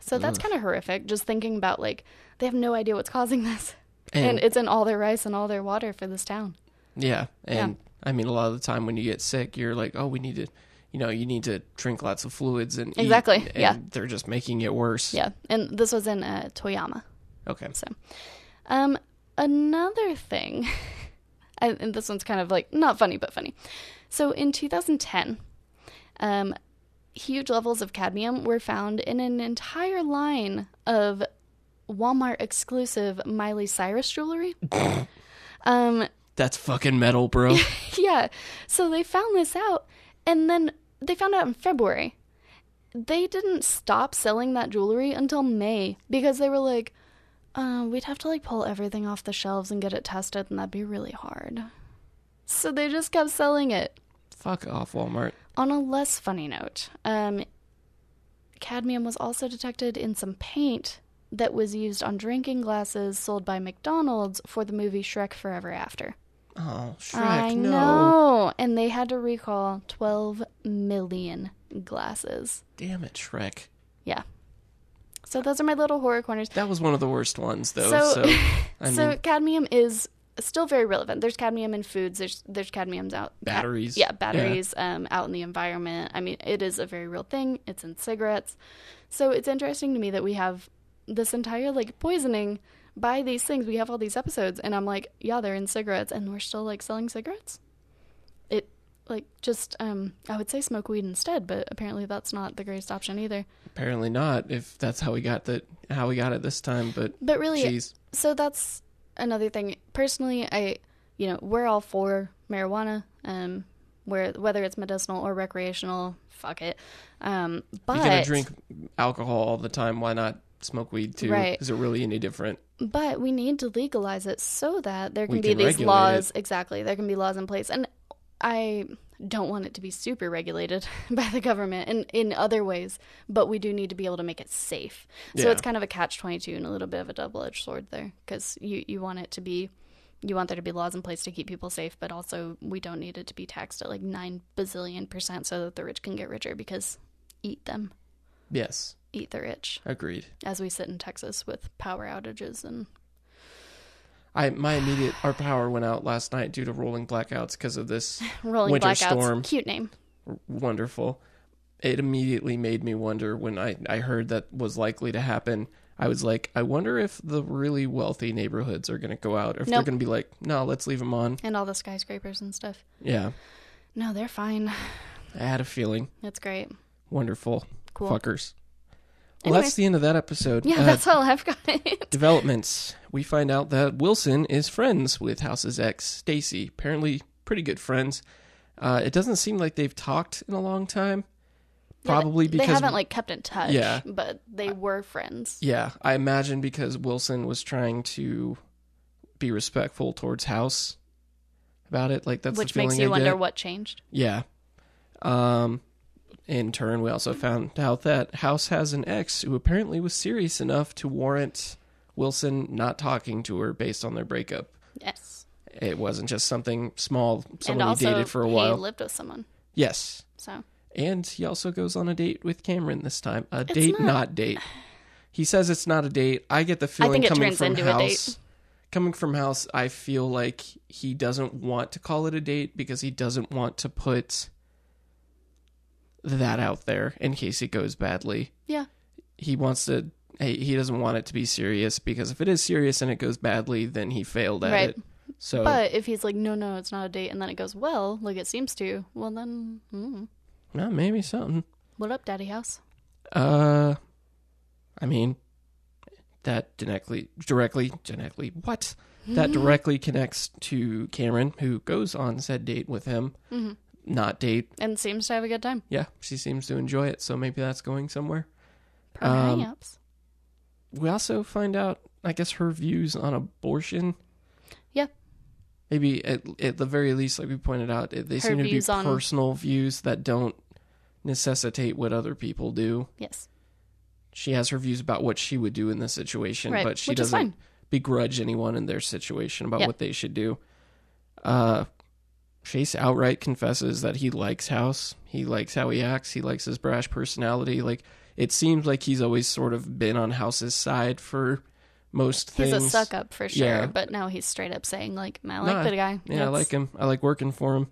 So that's kind of horrific. Just thinking about like they have no idea what's causing this, and, And, it's in all their rice and all their water for this town. yeah, and I mean, a lot of the time when you get sick, you're like, "Oh, we need to." You know, you need to drink lots of fluids and eat," Exactly, and yeah. they're just making it worse. Yeah, and this was in uh, Toyama. Okay. So, um, another thing, and and this one's kind of like not funny but funny. So in 2010, um, huge levels of cadmium were found in an entire line of Walmart exclusive Miley Cyrus jewelry. um, That's fucking metal, bro. yeah, so they found this out, and then they found out in February, they didn't stop selling that jewelry until May because they were like, uh, we'd have to like pull everything off the shelves and get it tested, and that'd be really hard. So they just kept selling it. Fuck off, Walmart. On a less funny note, um, cadmium was also detected in some paint that was used on drinking glasses sold by McDonald's for the movie Shrek Forever After. Oh, Shrek, I no. know. And they had to recall 12 million glasses. Damn it, Shrek. Yeah. So those are my little horror corners. That was one of the worst ones, though. So- So, so cadmium is still very relevant. There's cadmium in foods. There's there's cadmiums out ca- Batteries. yeah, batteries um, out in the environment. I mean, it is a very real thing. It's in cigarettes. So it's interesting to me that we have this entire like poisoning by these things. We have all these episodes, and I'm like, yeah, they're in cigarettes, and we're still like selling cigarettes. It like just um, I would say smoke weed instead, but apparently that's not the greatest option either. apparently not. If that's how we got the how we got it this time, but But really, jeez, so that's another thing. Personally, I, you know, we're all for marijuana, um, where whether it's medicinal or recreational, fuck it. Um, but you're gonna drink alcohol all the time. Why not smoke weed too? Right. Is it really any different? but we need to legalize it so that there can We be can these laws. Exactly, there can be laws in place, and I don't want it to be super regulated by the government in in other ways, but we do need to be able to make it safe. So Yeah. it's kind of a catch twenty two and a little bit of a double edged sword there because you you want it to be. You want there to be laws in place to keep people safe, but also we don't need it to be taxed at like nine bazillion percent so that the rich can get richer because eat them, Yes, eat the rich, agreed. as we sit in Texas with power outages and I my immediate our power went out last night due to rolling blackouts because of this rolling Winter blackouts. storm. Cute name. wonderful. It immediately made me wonder when I, I heard that was likely to happen. I was like, I wonder if the really wealthy neighborhoods are going to go out, or if they're going to be like, no, let's leave them on. and all the skyscrapers and stuff. Yeah, No, they're fine. I had a feeling. It's great. Wonderful. Cool. Fuckers. Well, that's the end of that episode. Yeah, Uh, that's all I've got. developments. We find out that Wilson is friends with House's ex, Stacy. Apparently, pretty good friends. Uh, it doesn't seem like they've talked in a long time. Probably they because they haven't like kept in touch. Yeah. but they were friends. Yeah, I imagine because Wilson was trying to be respectful towards House about it. Like that's which the feeling makes you I wonder get. what changed. Yeah. Um. In turn, we also found out that House has an ex who apparently was serious enough to warrant Wilson not talking to her based on their breakup. Yes, It wasn't just something small, someone also he dated for a he while. lived with someone. yes, So and he also goes on a date with Cameron this time. A It's date, not- not... date. He says it's not a date. I get the feeling coming from into a date. House. Coming from House, I feel like he doesn't want to call it a date because he doesn't want to put that out there in case it goes badly. yeah, He wants to. He he doesn't want it to be serious because if it is serious and it goes badly, then he failed at Right. it. So but if he's like, no, no, it's not a date, and then it goes well, like it seems to, well then, mm, well, maybe something. what up, Daddy House? Uh, I mean, that directly, directly, directly, what? That directly connects to Cameron, who goes on said date with him. Mhm. Not date. And seems to have a good time. Yeah, she seems to enjoy it, so maybe that's going somewhere. Um, Perhaps. We also find out, I guess, her views on abortion. Yeah. Maybe at, at the very least, like we pointed out, they Her seem to be on- personal views that don't necessitate what other people do. yes, she has her views about what she would do in this situation, Right, but she which doesn't begrudge anyone in their situation about Yeah. what they should do. Uh, Chase outright confesses that he likes House. He likes how he acts. He likes his brash personality. Like it seems like he's always sort of been on House's side for most he's things. He's a suck up for sure, Yeah. but now he's straight up saying like, I like Nah, the guy. Yeah, I like him. I like working for him.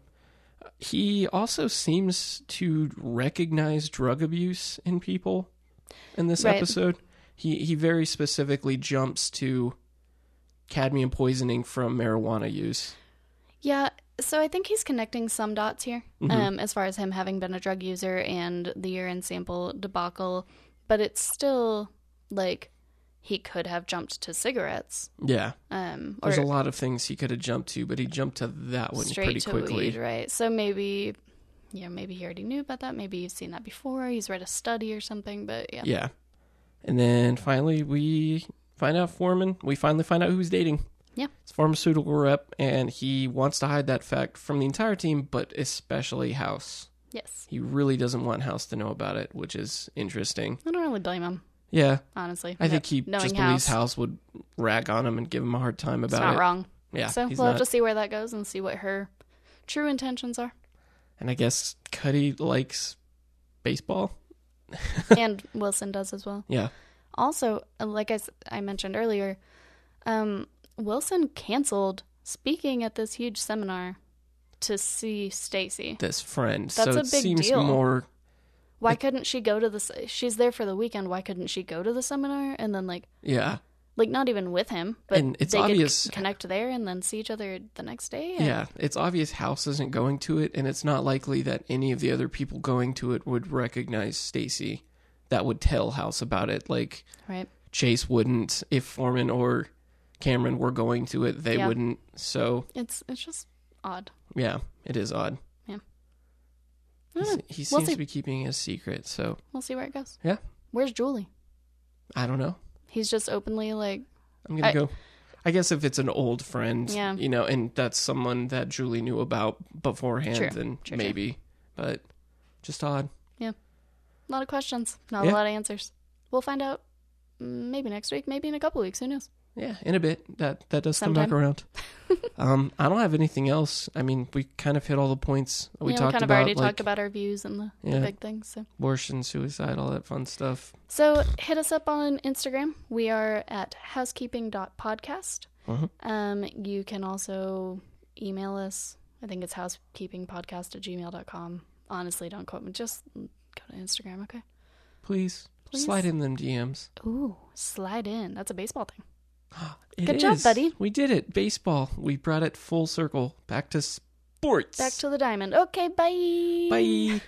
He also seems to recognize drug abuse in people in this Right. episode. He he very specifically jumps to cadmium poisoning from marijuana use. Yeah, so I think he's connecting some dots here, Mhm. um, as far as him having been a drug user and the urine sample debacle, but it's still like he could have jumped to cigarettes, Yeah, um, there's a lot of things he could have jumped to, but he jumped to that one pretty quickly. weed, right? So maybe, Yeah, maybe he already knew about that. Maybe you've seen that before. He's read a study or something. But yeah, Yeah. And then finally, we find out Foreman. We finally find out who he's dating. Yeah. It's pharmaceutical rep, and he wants to hide that fact from the entire team, but especially House. yes, He really doesn't want House to know about it, which is interesting. I don't really blame him. Yeah, Honestly, I No- think he just believes House, House would rag on him and give him a hard time about it's not it. wrong. Yeah, so we'll not. have to see where that goes and see what her true intentions are. And I guess Cuddy likes baseball. and Wilson does as well. Yeah, Also, uh, like I mentioned earlier, um, Wilson canceled speaking at this huge seminar to see Stacy. this friend. That's so a it big seems deal. more. Why couldn't she go to the? She's there for the weekend. Why couldn't she go to the seminar and then like Yeah, like not even with him, but And it's they obvious- could connect there and then see each other the next day? Yeah, it's obvious House isn't going to it, and it's not likely that any of the other people going to it would recognize Stacy. That would tell House about it. Like right. Chase wouldn't if Foreman or Cameron were going to it, they Yeah. wouldn't. So It's it's just odd. yeah, it is odd. Yeah. He, he We'll seems to be keeping his secret, so We'll see where it goes. Yeah. Where's Julie? I don't know. He's just openly like I'm gonna I- go. I guess if it's an old friend, Yeah. you know, and that's someone that Julie knew about beforehand, True, then true, true. maybe. But just odd. Yeah. A lot of questions, not Yeah. a lot of answers. We'll find out mm, maybe next week, maybe in a couple weeks. Who knows? Yeah, in a bit. That that does come Sometime. back around. um, I don't have anything else. I mean, we kind of hit all the points we yeah, talked we kind of about, already like talked about our views and the, Yeah. the big things. So. abortion, suicide, all that fun stuff. so hit us up on Instagram. We are at housekeeping.podcast. Mhm. Um, you can also email us. I think it's housekeepingpodcast at gmail.com. Honestly, don't quote me. Just go to Instagram, okay? Please, Please. slide in them DMs. Ooh, slide in. That's a baseball thing. It Good job, is. buddy. We did it. Baseball. We brought it full circle back to sports. Back to the diamond. Okay, bye. Bye.